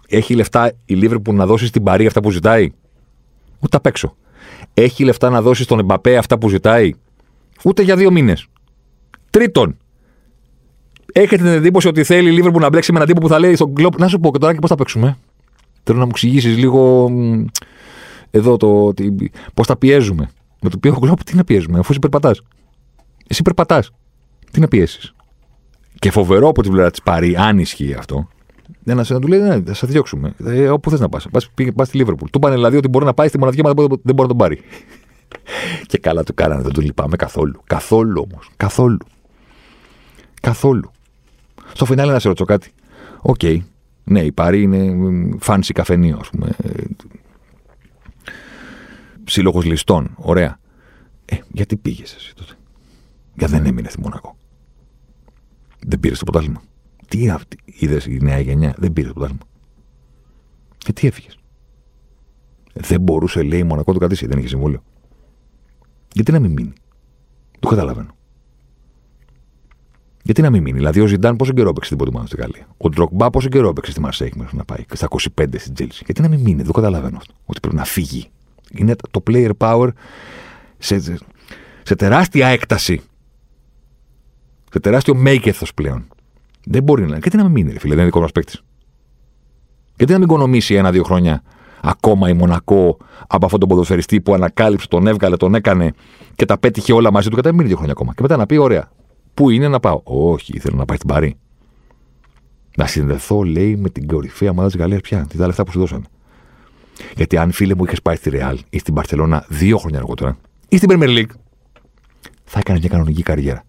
Έχει λεφτά η Λίβερπουλ να δώσει στην Παρή αυτά που ζητάει; Ούτε απ' έξω. Έχει λεφτά να δώσει στον Εμπαπέ αυτά που ζητάει; Ούτε για δύο μήνες. Τρίτον, έχετε την εντύπωση ότι θέλει η Λίβερπουλ να μπλέξει με έναν τύπο που θα λέει στον κλοπ. Να σου πω και τώρα και πώς θα παίξουμε. Θέλω να μου εξηγήσεις λίγο εδώ το. Πώς θα πιέζουμε. Με το οποίο κλοπ τι να πιέζουμε, αφού εσύ περπατάς. Εσύ περπατάς. Τι να πιέσεις. Και φοβερό από την πλευρά της Παρή, αν ισχύει αυτό, ένα να του λέει: Ναι, θα σε διώξουμε. Ε, όπου θες να πας. Πας στη Λίβερπουλ. Του είπαν δηλαδή ότι μπορεί να πάει στη μοναδική ομάδα που δεν μπορεί να τον πάρει. <laughs> και καλά του κάνανε, δεν του λυπάμαι καθόλου. Καθόλου όμως. Καθόλου. Καθόλου. Στο φινάλε να σε ρωτήσω κάτι. Okay. Ναι, η Παρί είναι φάση καφενείο, ας πούμε. Σύλλογος ληστών. Ωραία. Ε, γιατί πήγες εσύ τότε; Γιατί δεν έμεινες στη Μονακό. Δεν πήρε το πρωτάθλημα. Τι αυτή, είδες η νέα γενιά, δεν πήρε το πρωτάθλημα. Και τι έφυγες; Δεν μπορούσε, λέει, Μονακό το κρατήσει, δεν είχε συμβόλαιο. Γιατί να μην μείνει; Το καταλαβαίνω. Γιατί να μην μείνει; Δηλαδή, ο Ζιντάν πόσο καιρό έπαιξε την πρώτη στη Γαλλία; Ο Ντρογκμπά πόσο καιρό έπαιξε στη Μαρσέιγ μέχρι να πάει; Στα 25 στην Τσέλσι. Γιατί να μην μείνει; Δεν το καταλαβαίνω αυτό. Ότι πρέπει να φύγει. Είναι το player power σε, σε τεράστια έκταση. Σε τεράστιο μέγεθος πλέον. Δεν μπορεί να. Γιατί να μην μείνει, φίλε, δεν είναι δικό μας παίκτης; Γιατί να μην οικονομήσει ένα-δύο χρόνια ακόμα η Μονακό από αυτόν τον ποδοσφαιριστή που ανακάλυψε, τον έβγαλε, τον έκανε και τα πέτυχε όλα μαζί του και τα μείνει δύο χρόνια ακόμα. Και μετά να πει: Ωραία, πού είναι να πάω; Όχι, θέλω να πάει στην Παρή. Να συνδεθώ, λέει, με την κορυφαία ομάδα της Γαλλίας πια. Τι τα λεφτά που σου δώσανε. Γιατί αν φίλε μου είχες πάει στη Ρεάλ ή στην Παρσελώνα δύο χρόνια αργότερα ή στην Premier League, θα έκανες μια κανονική καριέρα.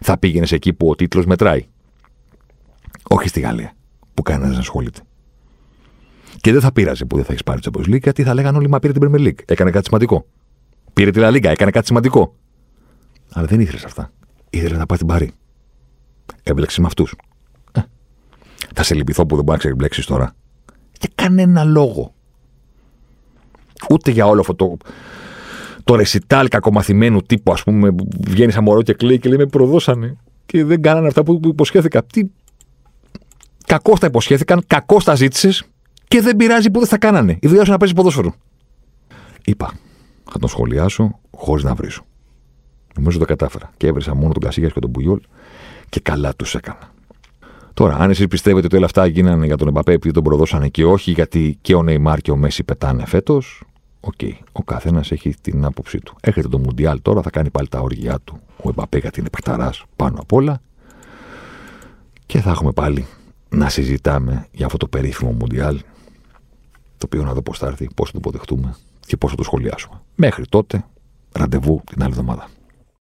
Θα πήγαινες εκεί που ο τίτλος μετράει. Όχι στη Γαλλία, που κανένας δεν ασχολείται. Και δεν θα πείραζε που δεν θα έχεις πάρει τη Champions League, γιατί θα λέγανε όλοι Μα πήρε την Premier League. Έκανε κάτι σημαντικό. Πήρε τη La Liga, έκανε κάτι σημαντικό. Αλλά δεν ήθελες αυτά. Ήθελες να πάει στην Παρή. Έμπλεξες με αυτούς. Ε. Θα σε λυπηθώ που δεν μπορείς να ξεμπλέξεις τώρα. Για κανένα λόγο. Ούτε για όλο αυτό το, το ρεσιτάλ κακομαθημένου τύπου, ας πούμε, που βγαίνει σαν μωρό και κλαίει και λέει Με προδώσανε. Και δεν κάνανε αυτά που υποσχέθηκαν. Τι Κακώς τα υποσχέθηκαν, κακώς τα ζήτησες και δεν πειράζει που δεν θα κάνανε. Η δουλειά σου να παίζει ποδόσφαιρο. Είπα, θα τον σχολιάσω χωρίς να βρίσω. Νομίζω το κατάφερα. Και έβρισα μόνο τον Κασίγιας και τον Πουγιόλ και καλά τους έκανα. Τώρα, αν εσείς πιστεύετε ότι όλα αυτά γίνανε για τον Εμπαπέ επειδή τον προδώσανε και όχι γιατί και ο Νεϊμάρ και ο Μέσι πετάνε φέτος, okay. Ο καθένας έχει την άποψή του. Έρχεται το Μουντιάλ τώρα, θα κάνει πάλι τα όργια του ο Εμπαπέ γιατί είναι παιχταράς πάνω απ' όλα. Και θα έχουμε πάλι να συζητάμε για αυτό το περίφημο Μουντιάλ, το οποίο να δω πώς θα έρθει, πώς θα το υποδεχτούμε και πώς θα το σχολιάσουμε. Μέχρι τότε, ραντεβού την άλλη εβδομάδα.